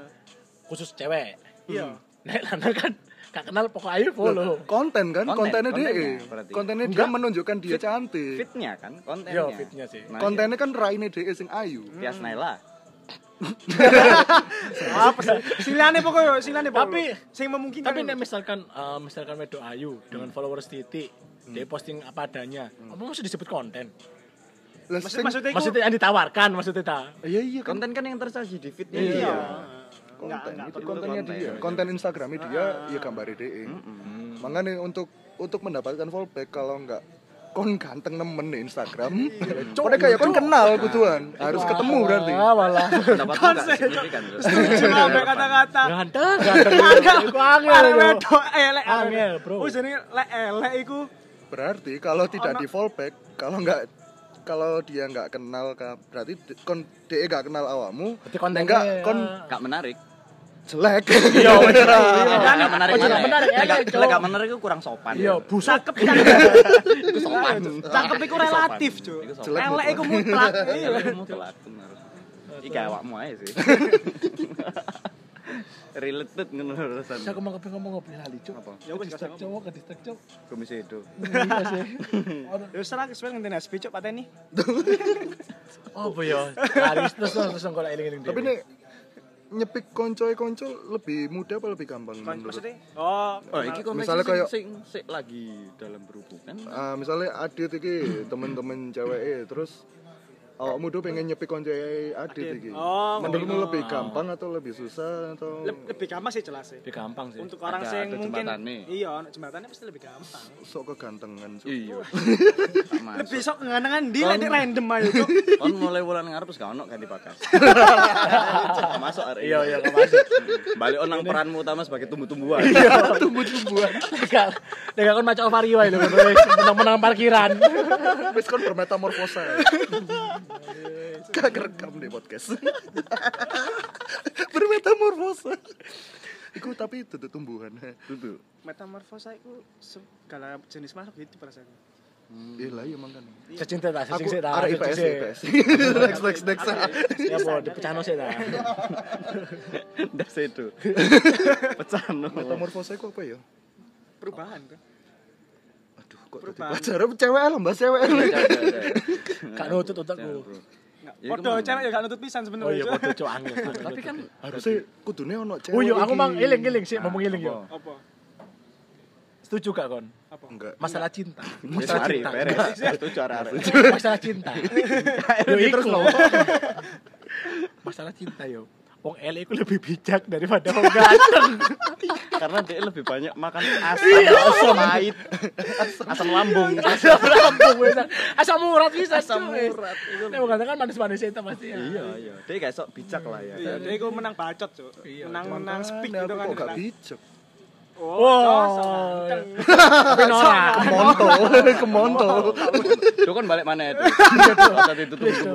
Khusus cewek. Iya. Nek lanang kan gak kenal pokok ayo follow. konten kan Konten, kontennya dia kontennya berarti. kontennya dia Enggak. menunjukkan dia cantik Fitnya kan kontennya. Yo, fitnya sih. Nah, kontennya kan raine dia sing ayu Tias Naila. Apa sih? Silane pokoknya silane pokoknya. Tapi- sing memungkinkan. Tapi nek misalkan eh, misalkan wedok ayu dengan followers titik, dia posting apa adanya. Apa maksud disebut konten? Maksud maksudnya Maksudnya yang ditawarkan maksudnya ta. iya iya kan Konten kan yang tersaji di fitnya. iya. Enggak konten enggak itu kontennya konten. dia konten Instagramnya dia ya gambar dia makanya untuk untuk mendapatkan fallback kalau enggak kon ganteng nemen di Instagram mereka ya kon kenal kutuan harus ketemu berarti Ah, malah. Terus. Sampai kata-kata. Ganteng, ganteng. Iku angel. Wedok elek. Angel, bro. Oh, jadi lek elek iku berarti kalau tidak di fallback kalau enggak kalau dia enggak kenal berarti kon dia enggak kenal awakmu Berarti kontennya enggak ya. kon Gak menarik. jelek Iya, Gak menarik Oh, mana? tidak menarik, Lek gak- elek, Cok. lek gak menarik itu kurang sopan. Iya, busuk. cakep cakep. Itu sopan. Cakep iku relatif, sopan. Jelek Elek mutlak. mutlak. Iya, kamu telat bener. Iki awakmu aja sih. Related ngono urusan. Saya ngomong ngomong ngopi lali, Cuk. Apa? Ya wis Distek cowok ke distek cowok. Komisi itu. Iya sih. Ya wis ra kesel ngenteni SP Cuk pateni. Oh, apa ya? Lari terus terus kalau eling-eling tapi nek nyepik konco konco lebih mudah apa lebih gampang menurut Maksudnya oh, Oh, iki Misalnya sing, kayak- sing, sing lagi dalam berhubungan. Ah, misalnya adit iki temen-temen cewek terus awakmu tuh pengen nyepik konco adit iki Oh, menurutmu oh. lebih gampang atau lebih susah atau le- lebih gampang sih jelas sih. Lebih gampang sih. Untuk orang sing mungkin jembatannya. iya, jembatannya pasti lebih gampang. sok kegantengan Cuk. Iya. Lebih sok nganangan di lek random aja Cuk. Kon mulai wulan ngarep wis gak ono ganti. Gak masuk arek. Iya, iya, masuk. Balik onang peranmu utama sebagai tumbuh-tumbuhan. tumbuh-tumbuhan. Enggak. Nek kon maca Vario ae lho, menang-menang parkiran. wis kon bermetamorfosa gak kerekam di podcast bermetamorfosa Iku tapi itu tuh tumbuhan. Duduk. Metamorfosa itu segala jenis makhluk gitu perasaan. Iya lah iya mangan. Secinta ta, Aku sing ta. arek IPS IPS. Next next next. Ya po, dipecahno sih ta. Das itu. Pecah no. Metamorfosa iku apa ya? Perubahan kan. Kok pacaran cewek lah mbak cewek. Gak nutut otakku. Ya, Podo ke mana? cewek ya gak nutut pisan Oh sebenarnya. iya Cuk. podo cuk angel. Tapi kan Harusnya kudune ono cewek. Oh iya aku mang eling-eling sih ngomong eling yo. apa? Setuju gak kon? Apa? Enggak. Masalah cinta. Masalah cinta. Itu cara Masalah cinta. Yo Terus iku. Masalah cinta yo. Wong ele iku lebih bijak daripada wong ganteng. Karena dia lebih banyak makan asam, asam pahit, asam lambung. Asam lambung. Asam urat bisa. Asam urat. Nek wong ganteng kan manis-manis itu pasti. ya. Iya, iya. Dia kayak sok bijak lah ya. Iya, dia iku menang bacot, Cuk. Iya, Menang menang speak gitu kan. kok gak bijak. Oh, Wow. Tapi norak. Kemonto, kemonto. Itu kan balik mana itu?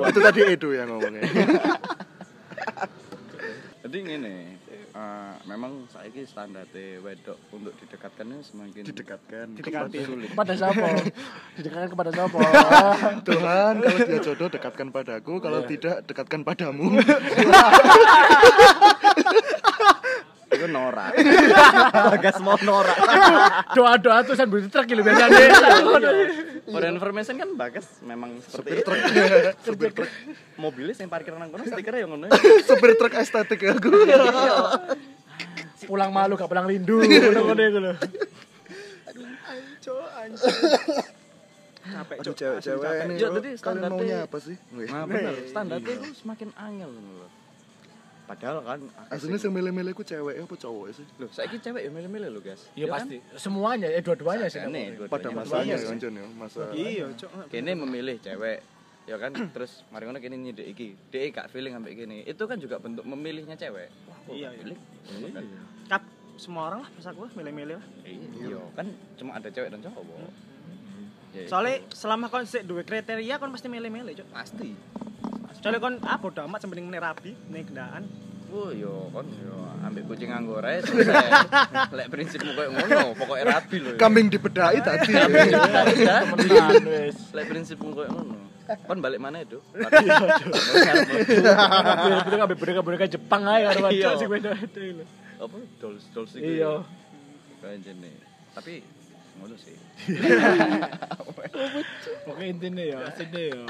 Itu tadi Edo yang ngomongnya. Jadi ngene, eh, memang saiki standar wedok untuk didekatkan ini semakin Didekatkan. Didekati. sulit. Kepada siapa? Didekatkan kepada siapa? Tuhan, kalau dia jodoh dekatkan padaku, kalau tidak dekatkan padamu. Itu norak. Bagas mau norak. Doa-doa tuh san beli truk gitu biasanya. For information kan Bagas memang seperti itu. Supir truk. Mobilnya yang parkir nang kono stikernya yang ngono. Supir truk estetik ya aku. Pulang malu gak pulang rindu. Ngono-ngono iku lho. Aduh cewek-cewek Asli capek. oh, jadi kalian standarnya- apa sih? Nah bener, standarnya itu semakin angel ngono lho. Padahal kan Aslinya yang milih-milih ku cewek apa cowok sih? Loh, saiki cewek ya milih-milih lho, guys. Iya pasti. Semuanya, eh dua-duanya sih. Nih, Pada masanya ya Anjon ya, masa Iya, Cuk. kene memilih cewek ya kan? Terus mari ngono kene nyidek iki. Dhek gak feeling ambek kene. Itu kan juga bentuk memilihnya cewek. Wah Iya, iya. pilih Ngono kan Kap semua orang lah pas aku milih-milih lah. iya kan cuma ada cewek dan cowok. Ya, Soalnya selama kon sik duwe kriteria kon pasti milih-milih, Cuk. pasti Soalnya kon ah bodo amat sembending meneh rapi ning kendaan. Oh yo kon yo ambek kucing nganggo ae selesai. Lek prinsipmu koyo ngono, pokoke rapi lho. kambing dibedai tadi. Temenan wis. Lek prinsipmu koyo ngono. Kon balik mana itu? Bener kabeh bener boneka Jepang ae karo Iya. wajah sing beda-beda lho. Apa dolls dolls iki. Iya. Kayak jene. Tapi ngono sih. Pokoknya intinya ya, aslinya ya.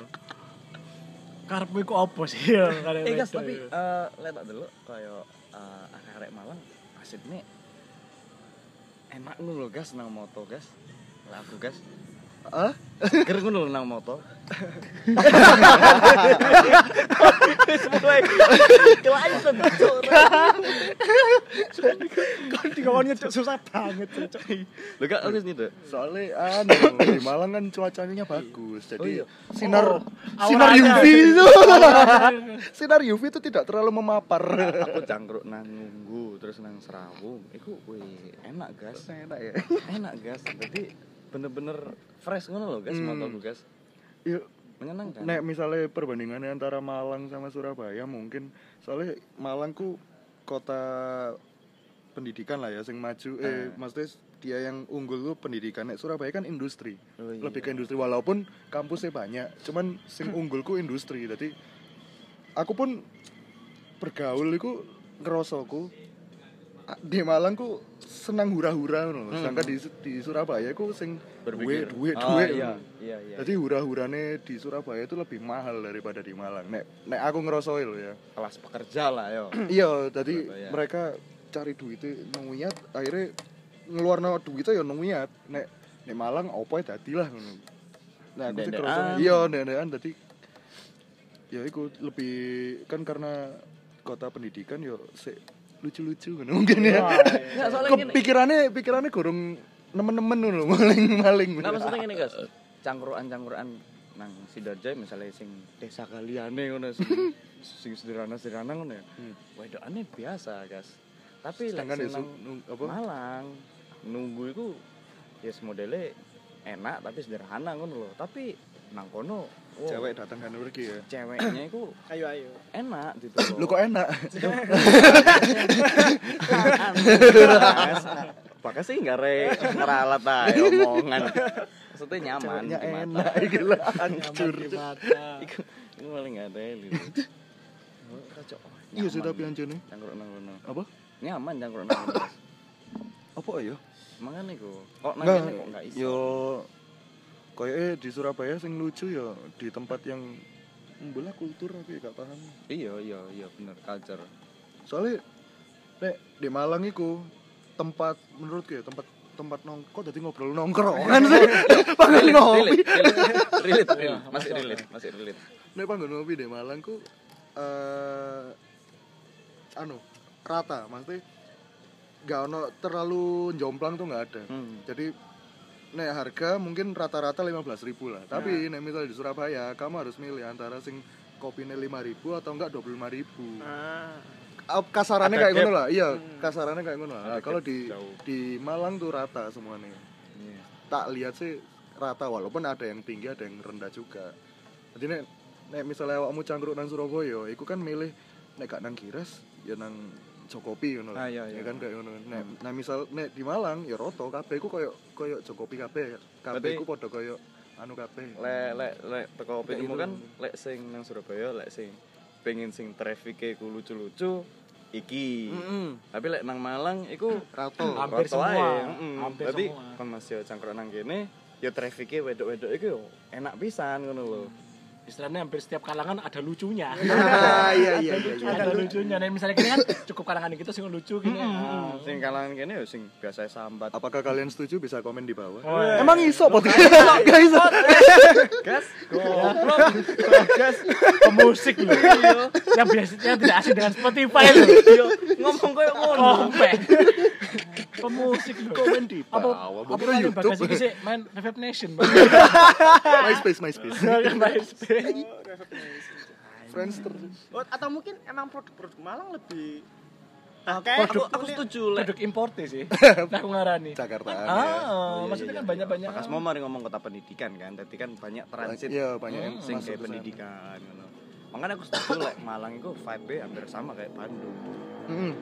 Karepmu iku apa sih ya? karep Eh guys, tapi ya? eh lek tak delok kaya eh, arek-arek Malang asipne enak ngono lho gas nang moto gas. Lah aku gas Hah? seger ngono nang moto. Kon dikawonnya Cuk susah banget, Cuk. Lho gak aku nih Soalnya anu di Malang kan cuacanya bagus. Oh Jadi iya. sinar Oh, sinar. UV itu. sinar UV itu tidak terlalu memapar. aku cangkruk nang nunggu terus nang serawung iku wih enak gas Enak ya. enak gas jadi bener-bener fresh ngono loh gas Hmm. motorku gas Yuk, menyenangkan nek misalnya perbandingannya antara Malang sama Surabaya mungkin soalnya Malang ku kota pendidikan lah ya sing maju eh Ah. maksudnya dia yang unggul tuh pendidikan nek Surabaya kan industri Oh, iya. lebih ke industri walaupun kampusnya banyak cuman sing unggulku industri jadi aku pun bergaul iku ngerosoku di Malang ku senang hura-hura ngono lho. sedangkan di, di Surabaya ku sing duwe berpikir duwe Oh, duwe iya iya iya Jadi hura-hurane di Surabaya itu lebih mahal daripada di Malang. Nek nek aku ngerosoin loh ya. kelas pekerja lah yo iya, jadi Surabaya. mereka cari duitnya nunguyat, akhirnya ngeluarno duitnya ya nunguyat. Nek nek Malang opo ya dadi lah ngono. Nah, aku sih. Iya, ndek-ndekan dadi ya iku lebih kan karena kota pendidikan yo sik lucu-lucu kan mungkin ya. Soalnya gini. Kepikirannya pikirannya gorong nemen-nemen ngono maling-maling. nah maksudnya gini guys cangkruan cangkruan nang sidoarjo misalnya sing desa kaliane ngono sing sing sederhana sederhana ngono ya wedokane biasa guys tapi lek nang apa? Malang nunggu iku ya modele enak tapi sederhana ngono loh tapi nang kono wow, Cewek datang kan pergi ya. ceweknya iku Ayo ayo. enak gitu loh Lu kok enak? Pakai sih nggak re ngeralat aja omongan. Maksudnya nyaman Ceweknya enak gila hancur. iku paling nggak ada gitu. Iya sih tapi anjene. cangkruk nang. Apa? Nyaman cangkruk nang. Apa ya? Mangan iku. Kok nang kene kok nggak iso. yo kayaknya di Surabaya sing lucu ya di tempat yang Membelah kultur aku ya gak paham. iya iya iya bener culture Soalnya nek di Malang iku tempat menurutku ya tempat tempat nongkrong jadi ngobrol nongkrongan sih. Panggon ngopi. relate relate relate, Iya, relate. masih relate masih relate Nek panggon ngopi di Malang ku eh anu rata, maksudnya gak ono terlalu jomplang tuh nggak ada. hmm. Jadi nek harga mungkin rata-rata 15.000 ribu lah. Tapi nek misalnya di Surabaya kamu harus milih antara sing kopinya 5.000 ribu atau enggak 25.000 ribu. Ah. Ah, kasarannya Ada kayak gap. ngono lah. Iya, Hmm. kasarannya kayak ngono lah. Kalau di jauh. di Malang tuh rata semuanya. Iya. Tak lihat sih rata walaupun ada yang tinggi ada yang rendah juga. Jadi nek nek misalnya awakmu cangkruk nang Surabaya, iku kan milih nek gak nang Kires ya nang Jokopi ngono. Ah, iya, Ya iya. kan kayak ngono. Nek nah misal nek di Malang ya roto kabeh iku koyo koyo Jokopi kabeh. Kabeh iku padha koyo anu kabeh. lek lek lek teko opinimu gitu. kan lek sing nang Surabaya lek sing pengen sing traffic ku lucu-lucu iki Mm-mm. tapi lek nang Malang iku Rato. Hampir Roto semua. ae, mm-mm. Hampir Berarti semua. kon masih cangkruk nang kene ya trafficnya wedok-wedok iku yo enak pisan ngono lho istilahnya hampir setiap kalangan ada lucunya Ah, iya iya iya. iya. ada lucunya nah misalnya gini kan cukup kalangan kita sih lucu gini ah. sing kalangan kene yo sing biasa sambat Apakah kalian setuju bisa komen di bawah? Oh, iya. Emang iso podcast? Iso. gas Goblok. Gas pemusik loh. yang biasanya tidak asing dengan Spotify loh. ngomong koyo ngono Kompe. Pemusik. Komen di Apa bawah. apa YouTube. bagasi sih main Revive Nation. Bang. MySpace, MySpace. MySpace. Friendster. Atau mungkin emang produk-produk Malang lebih aku, Kayak aku, aku- aku setuju Produk importe sih. Nah, aku ngarani. Jakarta. Ah, iya, maksudnya iya, kan iya. banyak-banyak. Bakas mau mari ngomong kota pendidikan kan, tadi kan banyak transit Iya, banyak yang sing masuk kayak pendidikan ngono. Makanya aku setuju lek Malang itu vibe hampir sama kayak Bandung. Mm.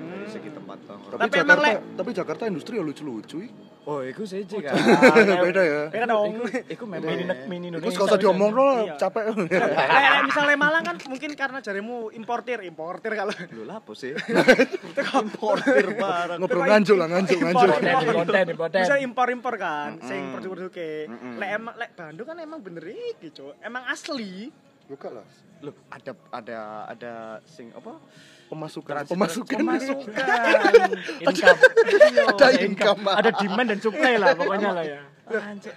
Dari segi tempat. Tapi, Tapi emang, Jakarta, Lek- tapi Jakarta industri ya lucu-lucu. Oh, iku seje kan. Beda ya. Beda dong. Iku, iku memang mini mini Indonesia. Terus gak usah diomong loh, Iya. capek. Kayak misalnya Malang kan mungkin karena jarimu importir, importir kalau Lho lapo sih? Importir barang. Ngobrol nganjuk lah, nganjuk, nganjuk. Konten, konten, bisa impor-impor kan, sing produk-produk ke. Lek emang lek Bandung kan emang bener iki, Cuk. Emang asli. Buka lah. Loh, ada ada ada sing apa? Pemasukan, Transit- pemasukan. Pemasukan. income. Ada income. Ada demand dan supply lah pokoknya lah ya.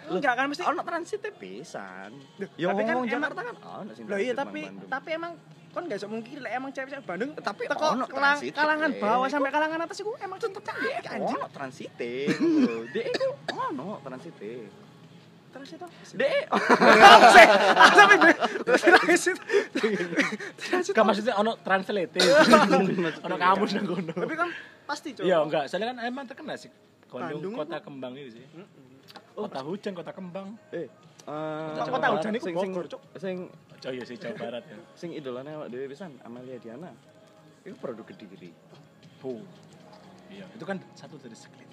Enggak kan mesti ono transitnya pisan. Ya tapi kan ngomong emang- Jakarta kan ono sing Loh iya transit tapi tapi emang kon gak bisa mungkin lek emang cewek-cewek Bandung Tapi teko ono transit, kalangan bawah sampai kalangan atas iku emang tetep cantik anjing. ono transite. Dek iku ono transite. Terus itu. Dek Sampai transit. Gak maksudnya ono translate. Ono kamus nang kono. Tapi kan pasti, Cuk. Iya enggak, soalnya kan emang terkenal sih. Bandung kota kembang itu sih. Kota hujan, kota kembang. eh Kota Jawa Barat. hujan sing Bogor, Cuk. sing Oh iya sih Jawa Barat ya. sing idolane awak dhewe pisan Amalia Diana. Iku produk Kediri. Oh. Iya, itu kan satu dari sekelin.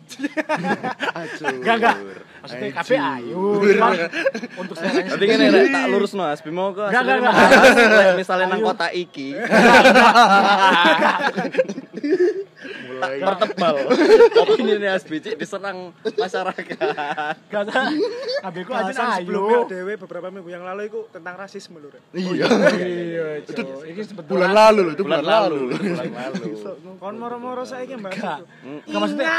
Acur. Enggak, enggak. Maksudnya kafe ayu. Cuman untuk Nanti ngene rek tak lurus no As Bimo kok Enggak, aslinya enggak, mahal. Lek misale nang kota iki Mulai. pertebal opini ini SBC diserang masyarakat. Enggak ada. Kabeh ku aja sebelumnya dewe beberapa minggu yang lalu itu tentang rasisme lho. Iya. Iya, itu ini sebetulnya Bulan lalu loh, itu bulan lalu. bulan lalu. Kon moro-moro saiki mbak. Enggak. Enggak maksudnya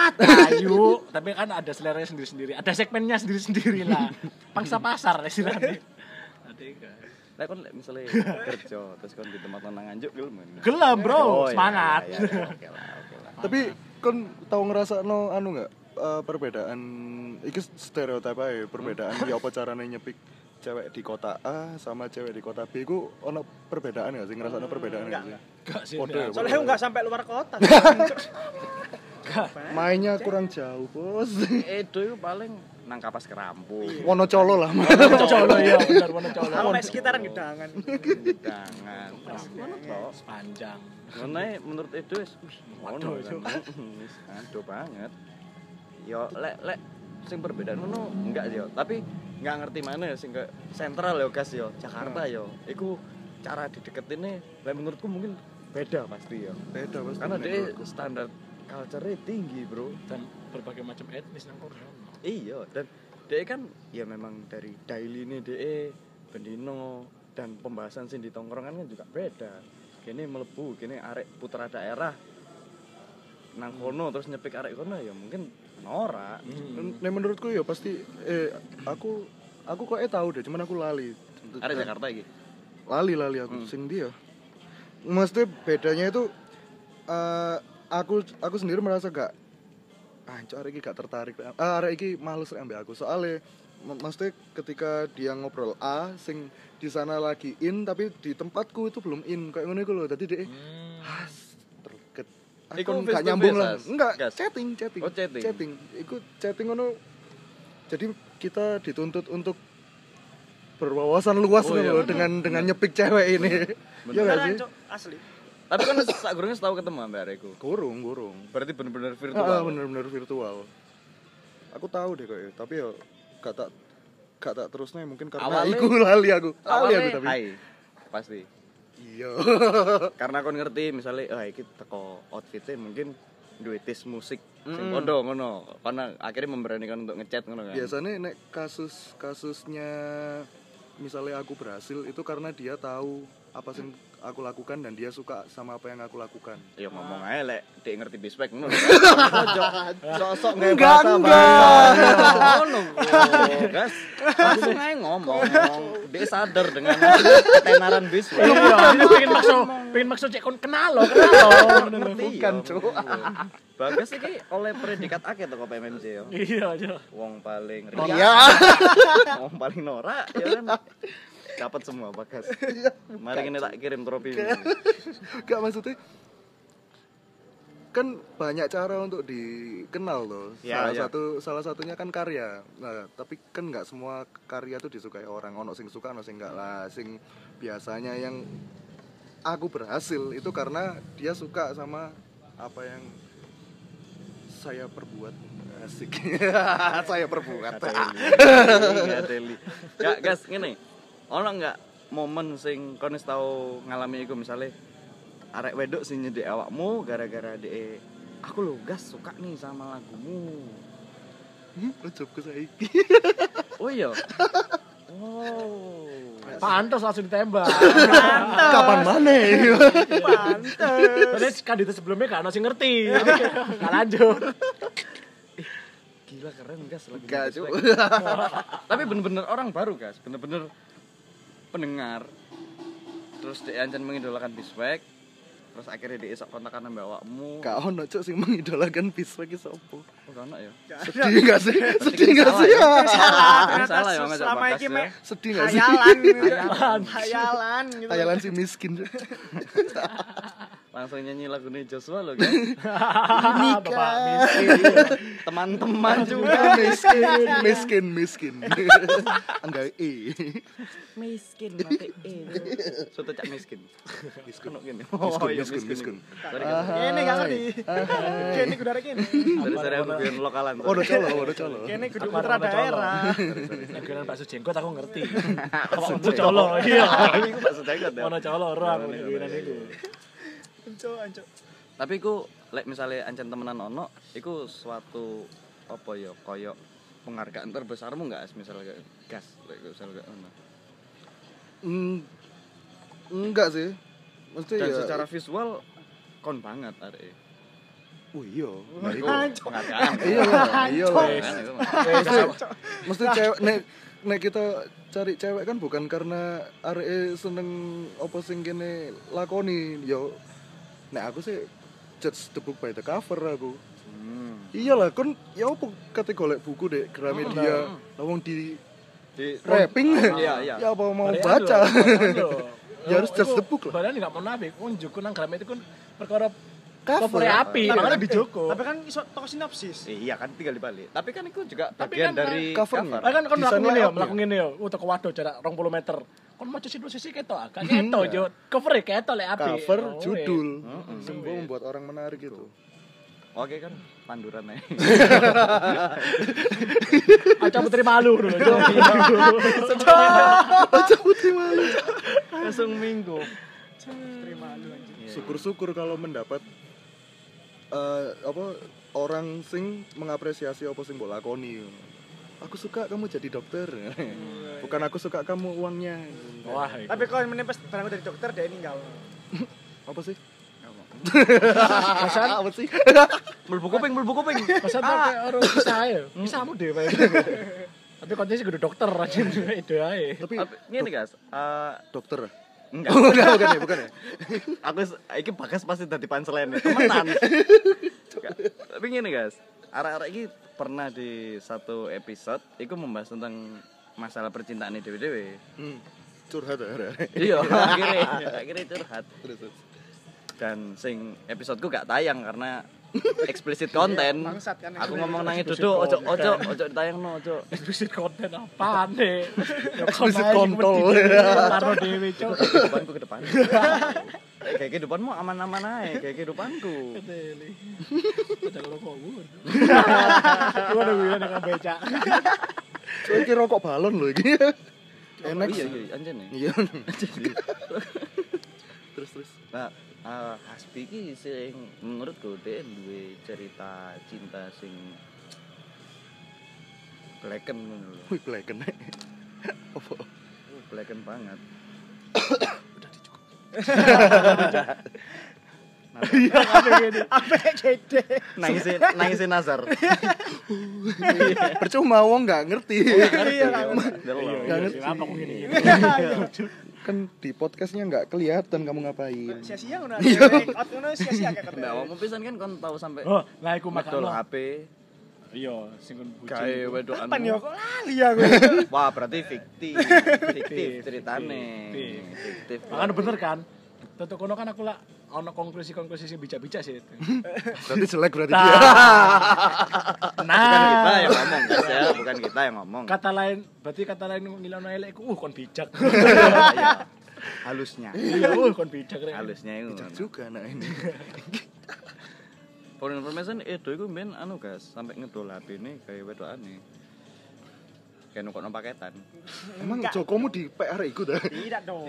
ayu, tapi kan ada seleranya sendiri-sendiri. Ada segmennya sendiri-sendiri lah. Pangsa pasar istilahnya. Ada enggak? Lek kon lek misale kerja terus kon di tempat nang nganjuk gelem. Gelem, Bro. Oh, iya, Semangat. iya, iya, Oke lah, oke lah. Tapi kan tahu ngerasa no anu nggak eh, perbedaan iki stereotip aja perbedaan ya apa caranya nyepik cewek di kota A sama cewek di kota B ku ono perbedaan nggak sih ngerasa perbedaan nggak sih Enggak sih. Ya, enggak. Soalnya enggak sampai luar kota. mainnya kurang jauh bos Edo itu paling nang kapas kerampu. Wonocolo lah Colo ya, benar benar colo. Sampai sekitaran gedangan. Jangan. Ngono to. Sepanjang. Ngono menurut Edo wis ngono Waduh, kan. Banget. Yo lek lek sing perbedaan ngono enggak yo, tapi enggak ngerti mana ya sing ke sentral yo gas yo, Jakarta yo. Iku cara dideketinnya lek menurutku mungkin beda pasti yo. beda bos Karena dia standar culture tinggi, Bro. Dan berbagai macam etnis nang kono. Iya, dan dia kan ya memang dari daily ini dia bendino dan pembahasan sing di tongkrongan kan juga beda. Kini melebu kini arek putra daerah nang kono terus nyepik arek kono ya mungkin norak Nah, menurutku ya pasti eh aku aku kok eh tahu deh, cuman aku lali. arek Jakarta iki? Lali lali aku sing dia. Maksudnya bedanya itu eh aku aku sendiri merasa gak ah arek iki gak tertarik. Ah arek iki males ambek aku. Soalnya mak- maksudnya ketika dia ngobrol A sing di sana lagi in tapi di tempatku itu belum in kayak ngono iku lho. Dadi dia ah terket Iku aku gak nyambung lah. Enggak, Gas? chatting, chatting. Oh, chatting. Chatting. Iku chatting ngono. Jadi kita dituntut untuk berwawasan luas Oh, iya. loh dengan dengan nyepik cewek ini. Iya gak Beneran, sih? Asli. Tapi kan sak gurungnya setahu ketemu ambek arekku Kurung, kurung. berarti bener-bener virtual Ah, bener-bener virtual. Aku tahu deh kok, tapi ya gak tak gak tak terusnya mungkin karena Awalnya- iku lali aku. Lali aku awalnya tapi. hai pasti Iya. karena aku ngerti misalnya oh iki teko outfitnya mungkin duwe tis musik sing Mm. podo ngono karena akhirnya memberanikan untuk ngechat ngono kan Biasanya nek kasus kasusnya misalnya aku berhasil itu karena dia tahu apa sih aku lakukan dan dia suka sama apa yang aku lakukan. ya ngomong aja lek dia ngerti bispek ngono. Sosok nggak Enggak, bahasa enggak. ngono gas. Langsung aja ngomong dia sadar dengan ketenaran bispek Iya, ini pengen makso, pengen makso cek kon kenal lo, kenal lo. bukan cuk. Bagas iki oleh predikat akeh toko PMMJ yo. Iya, iya. wong paling Iya. riak. wong paling norak ya kan dapat semua bagas mari kita tak kirim trofi Gak maksudnya kan banyak cara untuk dikenal loh. Ya, salah ya. satu salah satunya kan karya. Nah, tapi kan nggak semua karya tuh disukai orang. Ono sing suka, ono sing enggak lah. Sing biasanya yang aku berhasil itu karena dia suka sama apa yang saya perbuat. Asik. saya perbuat. Ngateli. Gak gas ngene. Ono enggak momen sing kon wis tau ngalami iku misale arek wedok sing nyedek awakmu gara-gara de aku lo gas suka nih sama lagumu. Ujub ke saiki. Oh iya. Oh. Pantas langsung ditembak. Kapan mana? Pantes. Terus kandidat sebelumnya gak ada sih ngerti. Gak lanjut. Gila keren gas Bispek. Cuk. Tapi bener-bener orang baru gas, bener-bener pendengar. Terus dia ancen mengidolakan Bispek. Terus akhirnya dia esok kontakan sama awakmu. Gak ono cuk sing mengidolakan Biswa ki sopo. Oh, gak ono ya. Sedih gak sih? Sedih gak salah sih? ya? Salah, ya selama ini ya. mek Sedih gak sih? hayalan gitu. Hayalan. Hayalan gitu. Hayalan si miskin. Langsung nyanyi lagu ini Joshua loh kan. Bapak miskin. Teman-teman juga. miskin, miskin, miskin. Enggak i. Miskin mati eh. Soto cak miskin. Miskin. Gini. Miskin, iya, miskin, miskin. Guys. Kene gak ngerti. Kene kudu arek kene. Dari saya aku bikin lokalan. Oh, udah colo, udah colo. Kene kudu putra ada daerah. Negeran bakso jenggot aku ngerti. Itu colo? Iya. Bakso jenggot ya. Ono colo orang negeran itu. Ancuk, ancuk. Tapi iku lek misalnya ancen temenan ono, iku suatu apa ya koyo penghargaan terbesarmu enggak misalnya gas lek misalnya ono. Mm, enggak sih. Mesti Dan ya. secara visual kon banget arek. Oh iya. Nah, Iku iku. penghargaan. Iya iya itu mah. Mesti, mesti cewek nek nek kita cari cewek kan bukan karena arek seneng apa sing kene lakoni yo nek aku sih judge the book by the cover aku Hmm. iyalah kan ya apa kate golek buku dek Gramedia lawang di Di rapping Iya, iya. ya apa mau Badan baca. Ya harus just the book lah. Badan gak mau nabi, unjuk nang gram itu kan perkara Cover. api, Tapi kan- dijoko. Tapi kan iso toko sinopsis. Iya kan tinggal dibalik. Tapi kan itu juga Tapi bagian kan dari covernya. cover. Kan mlaku ngene yo, layoutnya. mlaku ngene yo, utek ke waduh jarak 20 meter. Kon mau sisi sisi ketok, agak ketok yo. Cover e ketok lek api. cover Oh, judul Heeh. semua membuat orang menarik gitu Oke kan panduran eh. Aja putri malu dulu. aja putih malu Langsung minggu. Terima lu anjing. syukur-syukur kalau mendapat eh, apa orang sing mengapresiasi apa sing mbok lakoni aku suka kamu jadi dokter bukan aku suka kamu uangnya Wah, iku. Tapi kalau menipes barang dari dokter dia ninggal. apa sih Pesan, apa sih Mlebu kuping, mlebu kuping. pesan pakai orang bisa ya. Bisamu deh, Pak. Tapi kontennya sih kudu dokter aja itu ae. tapi Tapi ngene guys, eh dokter enggak. bukan bukan ya bukan ya aku iki bagas pasti dadi punchline temenan Enggak. tapi gini guys arek-arek iki pernah di satu episode iku membahas tentang masalah percintaan dewe dewe hmm. curhat ya iya akhirnya akhirnya curhat terus. dan sing episodeku gak tayang karena eksplisit konten Bangsat kan. aku ngomong nangis duduk ojo ojo ojo ditayang no ojo Eksplisit konten apaan deh? Eksplisit kontol. Taruh dewe, Cok. kehidupanku ke depan Eh, kayak kehidupanmu aman-aman aja kayak kehidupanku. Padahal lo kok gue. Gue udah bilang dengan becak. so iki rokok balon loh iki enak iya iya anjir nih iya terus terus Nah, uh, Hasbi ki sing menurutku dia duwe cerita cinta sing blacken ngono lho. wih blacken apa Uh, blacken banget. Apa gede. Nangisin nangisin Nazar. percuma wong nggak ngerti Iya. Nggak ngerti. Apa kok gini? Kan di podcastnya nggak kelihatan kamu ngapain Sia-sia ngono. Out ngono sia-sia kayak Mbak mau pisan kan kon tahu sampai Oh, lah iku makan HP Iya, sing kon bucin. wedokan. Apa nih kok lali aku. Wah, berarti fiktif. Fiktif ceritane. Fiktif. Fiktif. Makanya bener kan? Tentu kono kan aku lah ono konklusi-konklusi sing bijak-bijak sih itu. berarti jelek berarti Nah. dia Bukan kita yang Nah, ngomong, guys ya. Bukan kita yang ngomong. kata lain berarti kata lain ngilono elek iku uh kon bijak. Iya. Halusnya. Iya, uh kon bijak rek. Halusnya itu. Bijak juga anak ini For information itu iku ben anu guys, sampai ngedol HP ini kayak wedokane. Kayak nukokno paketan. emang Jokomu di PR ikut dah Tidak dong.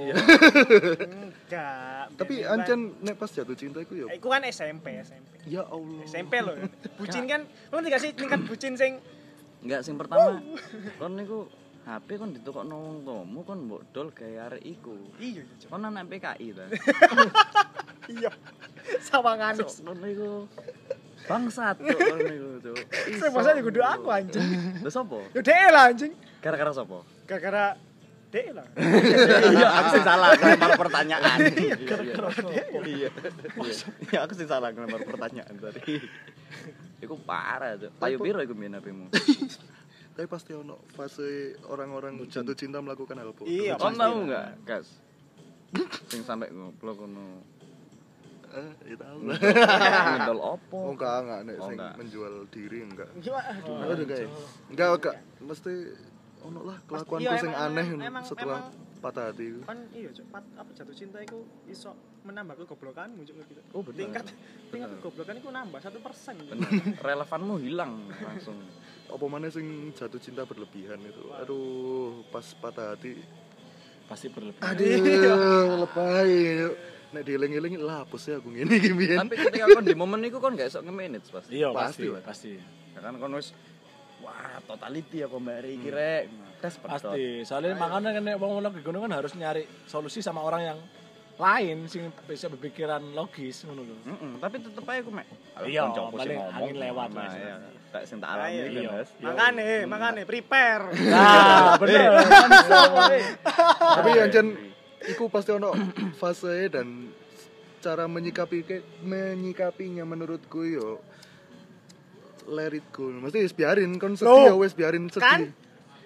Enggak. tapi ancen nek pas jatuh cinta iku ya Eh, Iku kan SMP, SMP. ya Allah SMP loh. Bucin kan, lu ngerti gak sih tingkat bucin sing Enggak sing pertama. Kon niku HP kon ditukokno wong tuamu kon mbok dol gawe arek iku. iya iya. Cok. Kon anak PKI ta. Iya. Sawangan. Kon niku bangsat cuk kon niku cuk. Saya masa kudu aku anjing. Lha sapa? Yo dhek lah anjing. Gara-gara sapa? Gara-gara dhek lah. Iya, aku sing salah ngelempar pertanyaan. Iya. Iya. Iya, aku sing salah ngelempar pertanyaan tadi. Iku parah, Cuk. Payu piro iku mbien HP-mu? tapi pasti ono fase orang-orang jatuh cinta melakukan hal bodoh Iya, pasti. tahu enggak, Gas? Sing sampai ngoblok ngono. Eh ya tahu Ngedol opo? oh enggak enggak nek Oh, sing enggak. menjual diri enggak Gimana? Aduh. enggak juga ya enggak enggak mesti ono lah kelakuanku iya, sing aneh emang- emang- setelah emang- patah hati kan iya cok pat, apa jatuh cinta itu iso menambah kegoblokanmu cok gitu Oh, bener. tingkat tingkat kegoblokan itu nambah satu persen. Relevanmu hilang langsung. apa mana sing jatuh cinta berlebihan itu aduh pas patah hati Pasti berlebihan. aduh lebay nek dieling-eling lah hapus ya aku ngene iki biyen Tapi ketika kon di momen iku kon gak iso nge-manage pasti. Iya, Pasti pasti, lah. pasti. Ya kan kon wis wah totality aku mbak iki rek. Tes. Pasti. Soalnya makanya kan nek wong lagi gunung kan harus nyari solusi sama orang yang lain sing bisa berpikiran logis ngono lho. Tapi tetep aja aku mek. Iya, paling angin lewat nah, lah, iya. Tak sing tak alami iya, kan. Mas. makane makane prepare Nah, bener. tapi ancen iku pasti ono fase dan cara menyikapi menyikapinya menurutku yo let it go mesti wis biarin kon sedih ya wis biarin sedih kan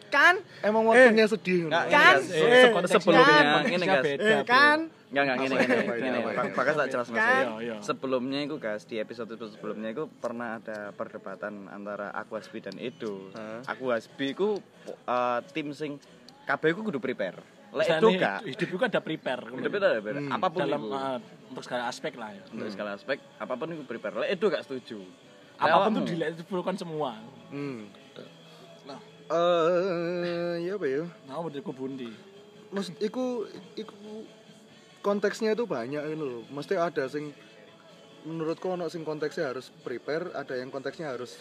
kan emang waktunya sedih Nggak, ini, Kan? Eh, Se- konteksnya- sebelumnya konteksnya ini guys. beda, eh kan Enggak enggak apa? Bak- Bagas tak jelas mas. Kan? Iya, iya. Sebelumnya itu guys di episode itu sebelumnya itu pernah ada perdebatan antara aku Hasbi dan Edo. Aku Hasbi ku uh, tim sing kabeh ku kudu prepare. Lek Edo gak. hidup itu ada prepare. Hidup itu ada prepare. Hmm. Apa pun dalam itu. eh, untuk segala aspek lah ya. Untuk segala aspek apa pun itu prepare. Lek Edo gak setuju. Apa pun dilihat diperlukan semua. hmm Nah. eh ya apa ya Nah, udah kubundi. maksud iku iku konteksnya itu banyak gitu loh mesti ada sing menurutku ono sing konteksnya harus prepare ada yang konteksnya harus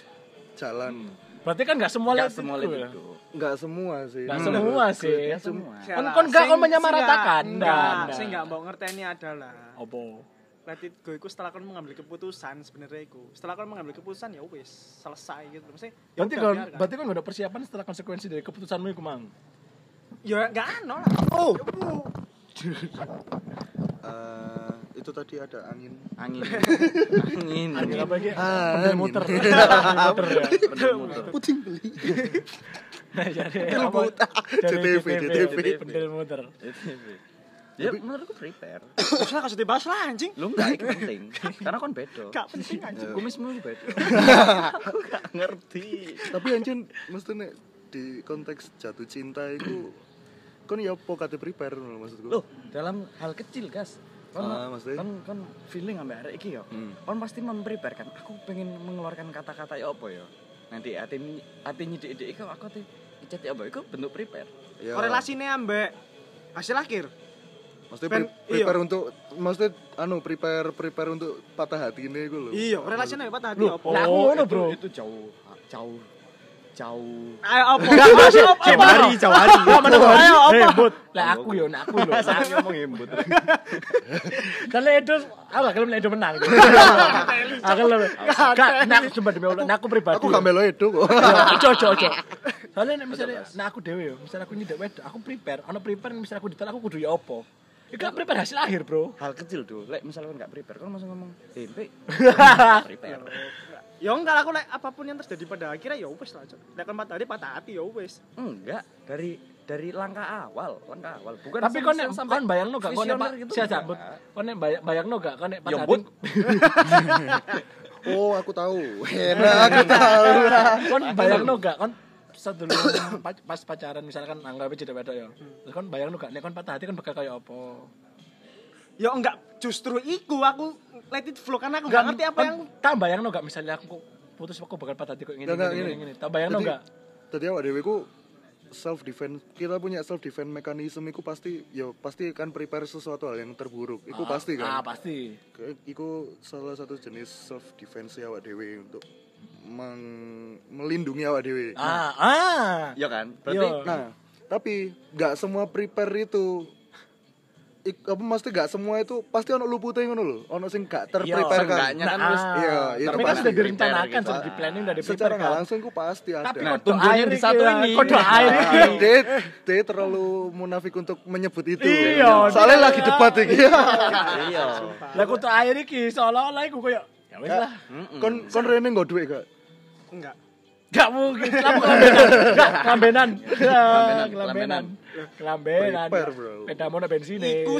jalan Berarti kan nggak semua Enggak lihat semua itu lihat ya. itu. Nggak semua sih. Nggak Menurut semua sih. Enggak semua. Kon kon gak kon menyamaratakan. Enggak, sing nggak. enggak mau ngerteni adalah Apa? let it go iku setelah kon mengambil keputusan sebenarnya iku. Setelah kon mengambil keputusan ya wis selesai gitu. Maksudnya ya Berarti kan berarti kan gak ada persiapan setelah konsekuensi dari keputusanmu itu, Mang. ya enggak ano lah. Oh. Eh, itu tadi ada angin. Angin. Angin. Angin apa lagi? Angin. Pendel muter. Pendel muter ya. Pendel muter. Puting beli. Apa? muter. JTV, JTV. Pendel muter. Ya menurutku prepare. Terus lah kasih dibahas lah anjing. Lu enggak itu penting. Karena kon bedo. Enggak penting anjing. Kumismu bedo. Aku gak ngerti. Tapi anjir mesti nek di konteks jatuh cinta itu kon ya apa kate prepare maksudku. Loh, dalam hal kecil, Gas. Kon Ah, maksudnya? kon kon feeling ambek arek iki ya. Hmm. Kon pasti memprepare kan. Aku pengen mengeluarkan kata-kata ya apa ya. Nanti hati hati nyidik-nyidik iku aku ati chat ya apa iku bentuk prepare. Ya, Korelasinya ambek hasil akhir. Maksudnya Pen- pre- prepare untuk maksudnya anu prepare prepare untuk patah hati ini gue loh. Iya, korelasinya apa tadi Loh, apa? Nah, aku Oh, ngono, itu- Bro. Itu jauh jauh jauh Ayo apa? Ayo apa? Mana kok? Ayo, apa? Eh, Bud. Lah aku yo, nah aku lho. Saya ngomong embut. Kan Edo, aku gak kelem Edo menang. Aku kelem. Gak, nah aku coba demi Allah, nah aku pribadi. Aku gak melo itu kok. Ojo, ojo, ojo. Soalnya nek misalnya, nah aku dewe yo, misalnya aku nyidek wedok, aku prepare, ono prepare misalnya aku ditolak aku kudu ya apa? Iku kan prepare hasil akhir, Bro. Hal kecil tuh, lek misalnya kan gak prepare, kan langsung ngomong, "Tempe." prepare. Ya enggak aku lek apa pun yang terjadi pada akhirnya ya wis lah. Lek kan patah hati patah hati ya wis. Enggak, dari dari langkah awal, langkah awal. Bukan Tapi kon nek sampai kon bayangno gak kon nek Pak enggak. jambut. Kon nek bayang bayangno gak kon nek Ya, patah hati. Oh, aku tahu. Enak, aku tahu. Kon bayangno gak kon pa- pas pacaran misalkan anggap aja wedok ya. Terus kon bayangno gak nek kon patah hati kan bakal kayak apa? Ya enggak, justru iku aku let it flow karena aku enggak ngerti apa yang tak bayangno gak misalnya aku putus aku bakal patah hati kok ngene Enggak, ngene enggak, ngene ngene. Tak bayangno Jadi- gak? Tadi awak dewe ku self defense kita punya self defense mekanisme iku pasti ya pasti kan prepare sesuatu hal yang terburuk. Iku pasti Ah, kan. pasti. Ke- Iku salah satu jenis self defense awak dewe untuk meng- melindungi awak dewe. Ah, ah. Ya kan? Berarti Iya. Nah, tapi nggak semua prepare itu ik, apa mesti nggak semua itu pasti ono lupute ngono lho. Ono sing gak terprepare kan. seenggaknya kan Nah, wis iya, itu tapi kan sudah direncanakan, sudah di planning, sudah di Secara nggak kan. langsung ku pasti ada. Tapi Nah, kode air di satu ya, ini. Kode air Ah, iki. dia, dia terlalu munafik untuk menyebut itu. Iya, Soalnya dia- lagi debat iki. Iya. Lah kode air iki seolah-olah iku koyo ya wis lah. kon kon rene nggo duit gak? enggak. Gak mungkin, kamu kelambenan. Gak, kelambenan. Kelambenan, Kelambenan. Kelambenan. Beda mau bensin Iku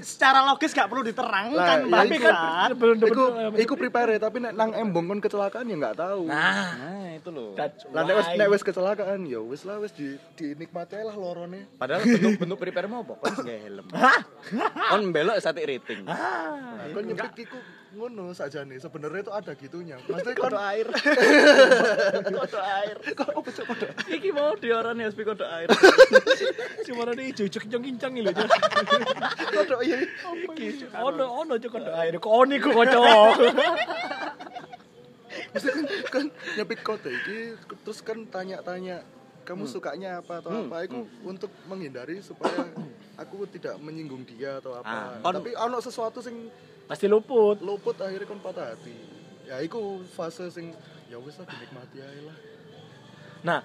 secara logis gak perlu diterangkan, Lah, Tapi iya, kan sebelum Iku iku prepare tapi nek nang embong kon kecelakaan ya nggak tahu. Nah, Nah, itu loh. Lah nek wis nek wis kecelakaan ya wis lah wis di dinikmati lah lorone. Padahal bentuk bentuk prepare mau apa? Kon helm. Kon belok sate rating. Kon nyepik iku ngono sakjane. Sebenarnya itu ada gitunya. Maksudnya kon air. kode air. kok apa cok kode? Iki mau diorani SP kode air. cuma ada ijo-ijo kincang-kincang iki lho. Cok. Kode iya. Iki ono ono cok kode air. Kok oni ku kocok. Maksudnya kan, kan nyepik kode iki terus kan tanya-tanya kamu sukanya apa atau apa itu untuk menghindari supaya aku tidak menyinggung dia atau apa. Ah, Tapi ono sesuatu sing Pasti luput. luput akhirnya kon patah hati. Ya iku fase sing ya wis lah dinikmati aja lah. Nah,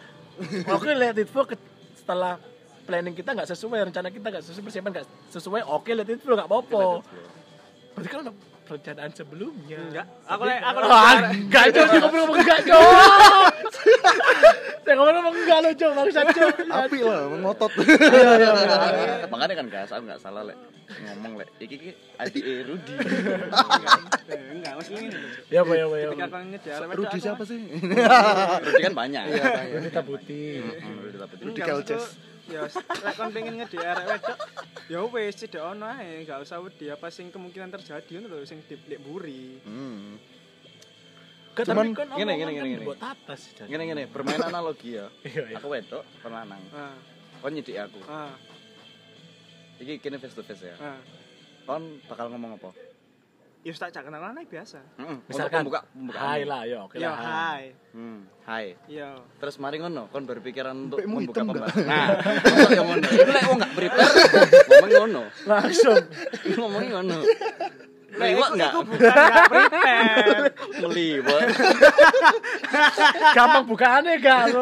oke let it flow ke- setelah planning kita nggak sesuai, rencana kita nggak sesuai, persiapan nggak sesuai, oke let it flow nggak apa-apa. Berarti kan perencanaan sebelumnya. Enggak. Aku lek aku Ah, enggak. Saya ngomong ngomong enggak, Cok. Saya ngomong ngomong enggak lo, Cok. Bangsa, Cok. Api lah mengotot. Makanya kan guys, aku nggak salah lek ngomong lek. Iki iki adik Rudi. enggak, maksudnya ini. Ya, Pak, ya, Pak, ya. Ketika kau ngejar wedok, Rudi siapa sih? Rudi kan banyak. Kita putih. Hmm, Rudi tapi Rudi Enggak, Kelces. Ya, lek kon pengen ngedi arek wedok, ya wis tidak ono ae, enggak usah wedi apa sing kemungkinan terjadi ngono lho sing di di buri. Hmm. Cuman, kan gini, kan gini, gini. buat atas. Gini gini, bermain analogi ya. Iya, iya. Aku wedok, kon lanang. Ah, Kon nyidik aku. ah, Iki kini face to face ya. ah. Kon bakal ngomong apa? Ya tak jak kenalan ae biasa. Heeh. Misalkan buka buka. Hai lah yo, oke Yo lah. hai. Hmm, hai. Yo. Terus mari ngono, kon berpikiran untuk Bekmu membuka hitam pembahasan. Nah, yang ngono. Itu lek wong gak prepare, ngomong ngono. Langsung. Ngomongnya ngono. Liwat iku- enggak? Iku bukan enggak prepare. Meliwat. Gampang bukaannya gak lo.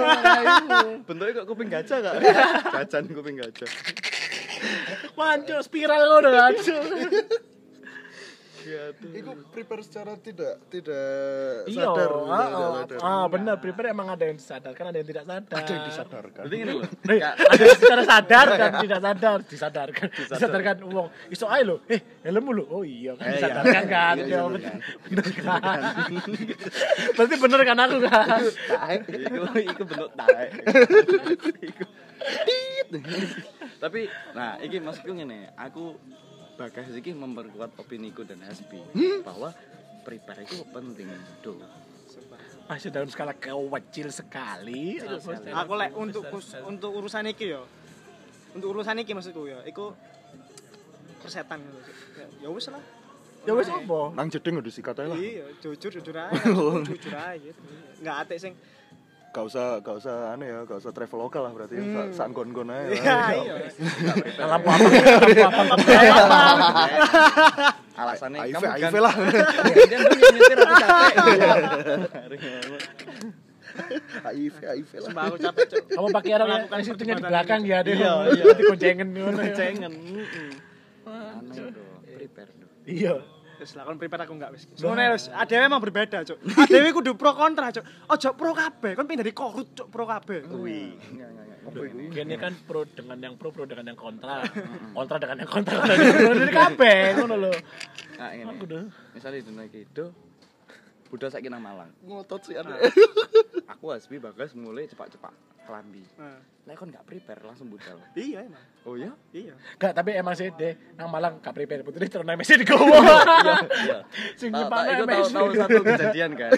Bentuknya kok kuping gajah gak? Jajan kuping gajah. Mancuk spiral ngono kan. Iku prepare secara tidak tidak Iya, sadar. ah, tidak ah, sadar. ah, benar, prepare emang ada yang disadarkan, ada yang tidak sadar. Ada yang disadarkan. Berarti gini loh. Eh, ada yang secara sadar dan tidak sadar, disadarkan, disadarkan uang. Iso ae lho, eh helmmu lho. Oh iya kan Eh, iya. disadarkan kan. Iya, Ya, iya, bener bener kan. Berarti bener kan aku kan. Iku iku bentuk tae. Tapi nah, iki maksudku ngene, aku bagas iki memperkuat opiniku dan Hasbi bahwa prepare itu penting do. Masih dalam skala kecil sekali. Aku lek untuk untuk urusan iki yo. Untuk urusan iki maksudku yo, iku persetan gitu. Ya- Ya wis lah. Ya wis apa? Nang jeding udah sikat aja lah. Iya, jujur jujur aja. jujur aja. Enggak ate sing Gak usah, gak usah aneh ya, gak usah travel lokal lah berarti. Hmm. Saat gon-gon aja. lah. Iya, iya. Lampu apa? Lampu apa? Alasannya kamu kan lah. Kemudian lu yang nyetir aku capek. HIV, HIV lah. Sumpah aku capek, Cuk. Kamu pakai orang yang Melakukan situnya di perdebatan belakang ya deh. Iya, iya. Dikoncengen ngono. ya. Do, prepare do. Iya. Wis lah kon prepare aku enggak wis. Sebenarnya wis adewe emang berbeda, Cuk. Adewe kudu pro kontra, Cuk. Ojo pro kabeh, kon pindah dari korut, Cuk, pro kabeh. Ini? Gini kan pro dengan yang pro, pro dengan yang kontra. Kontra dengan yang kontra. Jadi kabeh ngono lho. Nah. Misalnya di iki do Udah saiki nang Malang. Ngotot sih ada. Aku Hasbi bagas mulai cepat-cepat kelambi. Nah, Lek kon gak prepare langsung budal. iya emang. Oh ya? Iya. Gak, tapi emang sih deh, nang Malang gak prepare putri terus nang Messi di gowo. Iya. Sing Tahu- nyepakno tahu- Itu tahu satu kejadian kan.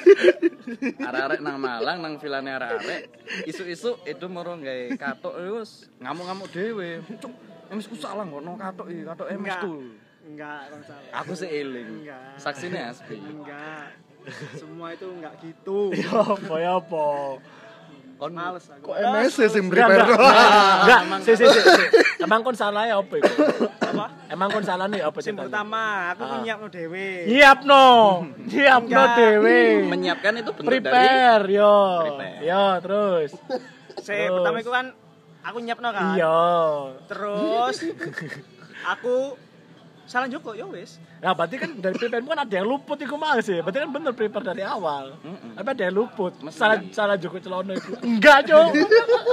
Arek-arek nang Malang nang vilane arek-arek. Isu-isu itu moro gawe katok wis ngamuk-ngamuk dhewe. Cuk, emis ku salah ngono katok iki, katok emis Enggak. ku. Enggak, kon salah. Aku sih eling. Enggak. Saksine Hasbi. Enggak. Semua itu enggak gitu. Ya apa ya apa. Kon Males aku. Kok MSC sih prepare? enggak. Enggak, si si si. si. Emang kon salah ya apa iku? Apa? Emang kon salah nih apa Sing pertama, aku Ah. nyiapno dhewe. Nyiapno. Nyiapno dhewe. menyiapkan itu bentuk dari Prepare yo. Yo, terus. Sing pertama iku kan aku nyiapno kan. Iya. Terus aku salah Joko ya wis. Nah, berarti kan dari prepare kan ada yang luput iku mah sih. Berarti kan bener prepare dari awal. Mm-mm. Tapi ada yang luput. Salah salah Joko Celono itu. Enggak, Cok.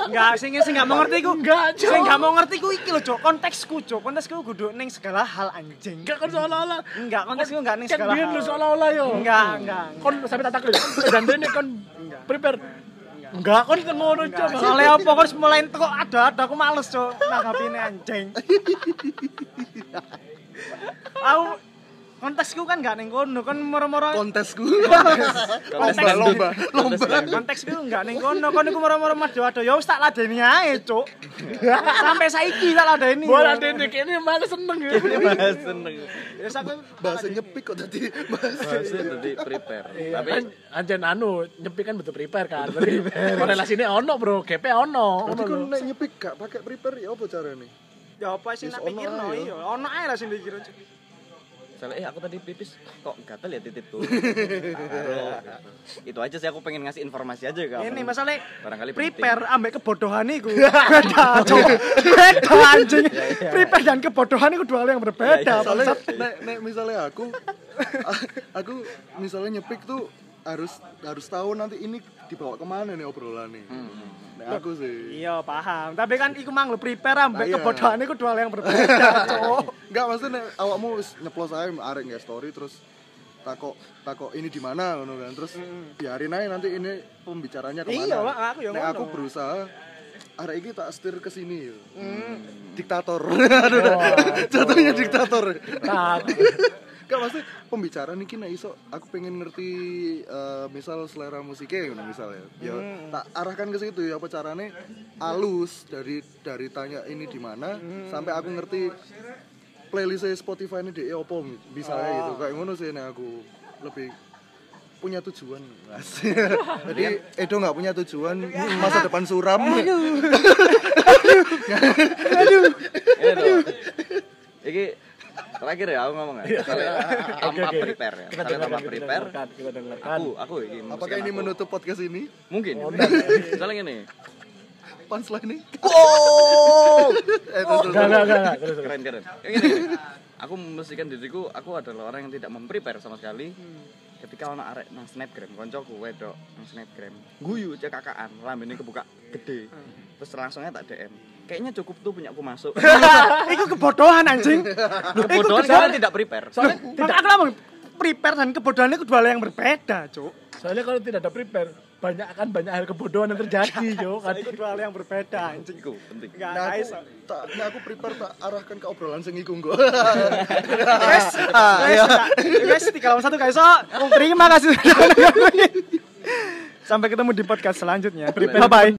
Enggak, sing sing enggak mengerti iku. Enggak, Cok. Sing enggak mau ngerti ku iki lho, Cok. Konteksku, Cok. Konteksku kudu ning segala hal anjing. Enggak kan seolah-olah. Enggak, konteksku enggak ning Kan segala hal. lu seolah-olah yo. Enggak, enggak. Kon sampai tak takut. Dan dene kon Enggak. prepare. Enggak, kon itu ngono, Cok. Soalnya apa kok mulai kok ada-ada aku males, Cok. Nanggapine anjing. aku konteksku kan enggak ning kono, kan moro-moro Kontesku. Kontes Lomba, lomba, Kontes dangdut. konteksku enggak ning kono, kon iku moro-moro mado-ado ya wis tak ladeni ae, Cuk. Sampai saiki tak ladeni. Bola dene kene malah seneng ya. Bahas seneng. Ya aku Bahasa nyepik kok tadi. Bahasa. Tadi prepare. Tapi Kan anjen anu, nyepi kan butuh prepare kan. Berarti korelasinya ono, Bro. GP ono. Berarti lho. nek nyepik gak pakai prepare ya apa caranya? Ya apa sih nak pikirno iya. Ono ae lah sing dikira. Misalnya, eh aku tadi pipis kok gatel ya titikku. Karo, itu aja sih aku pengen ngasih informasi aja ke Ini masalah barangkali prepare ambek kebodohan iku beda cok beda anjing prepare dan kebodohan itu dua hal yang berbeda iya. Soalnya nek misalnya aku aku misalnya nyepik tuh harus harus tahu nanti ini dibawa ke mana nih obrolannya. Hmm, hmm. Nek aku sih. iya paham tapi kan iku mang lo prepare ambek Ah, iya. kebodohan itu dua hal yang berbeda cok Enggak maksudnya awakmu wis nyeplos aja arek nggak story terus takok takok ini di mana ngono kan terus biarin aja nanti ini pembicaranya ke mana Iya, Pak, aku ya nek ngono. aku berusaha arek ini tak setir ke sini yo. Hmm. diktator aduh jatuhnya diktator Nah, Gak maksudnya pembicaraan ini nek iso. Aku pengen ngerti eh, misal selera musiknya ngono misalnya ya. Hmm. tak arahkan ke situ ya apa caranya? Alus dari dari tanya ini di mana Hmm. sampai aku ngerti playlist Spotify ini di opo misalnya Ah. gitu. Kayak ngono sih nek aku lebih punya tujuan Asik. jadi Edo nggak punya tujuan masa depan suram. Ini tuh. Iki terakhir ya aku ngomong ya. Soalnya tanpa prepare ya. Kita tanpa prepare. kita dengarkan. Aku, aku apakah ini aku. menutup podcast ini Mungkin. Oh, Soalnya gini. punchline ini Oh. eh terus, terus, Enggak, enggak, enggak, enggak, terus. Keren keren. Aku memastikan diriku aku adalah orang yang tidak memprepare sama sekali. Ketika ono arek nang snapgram, koncoku wedok nang snapgram, guyu cek kakaan, lambene kebuka gede. Terus langsungnya tak DM. Kayaknya cukup tuh punya aku masuk. Iku kebodohan anjing. Kebodohan karena tidak prepare. Soalnya Maka aku ngomong prepare dan kebodohan itu dua hal yang berbeda, Cuk. Soalnya kalau tidak ada prepare, banyak akan banyak hal kebodohan yang terjadi, yo. Kan Itu dua hal yang berbeda, anjing. Iku penting. Enggak, nah aku, tak, nah aku prepare tak arahkan ke obrolan sing iku Guys, guys, guys, tiga lawan satu guys. Oh, terima kasih sudah. Sampai ketemu di podcast selanjutnya. Bye bye.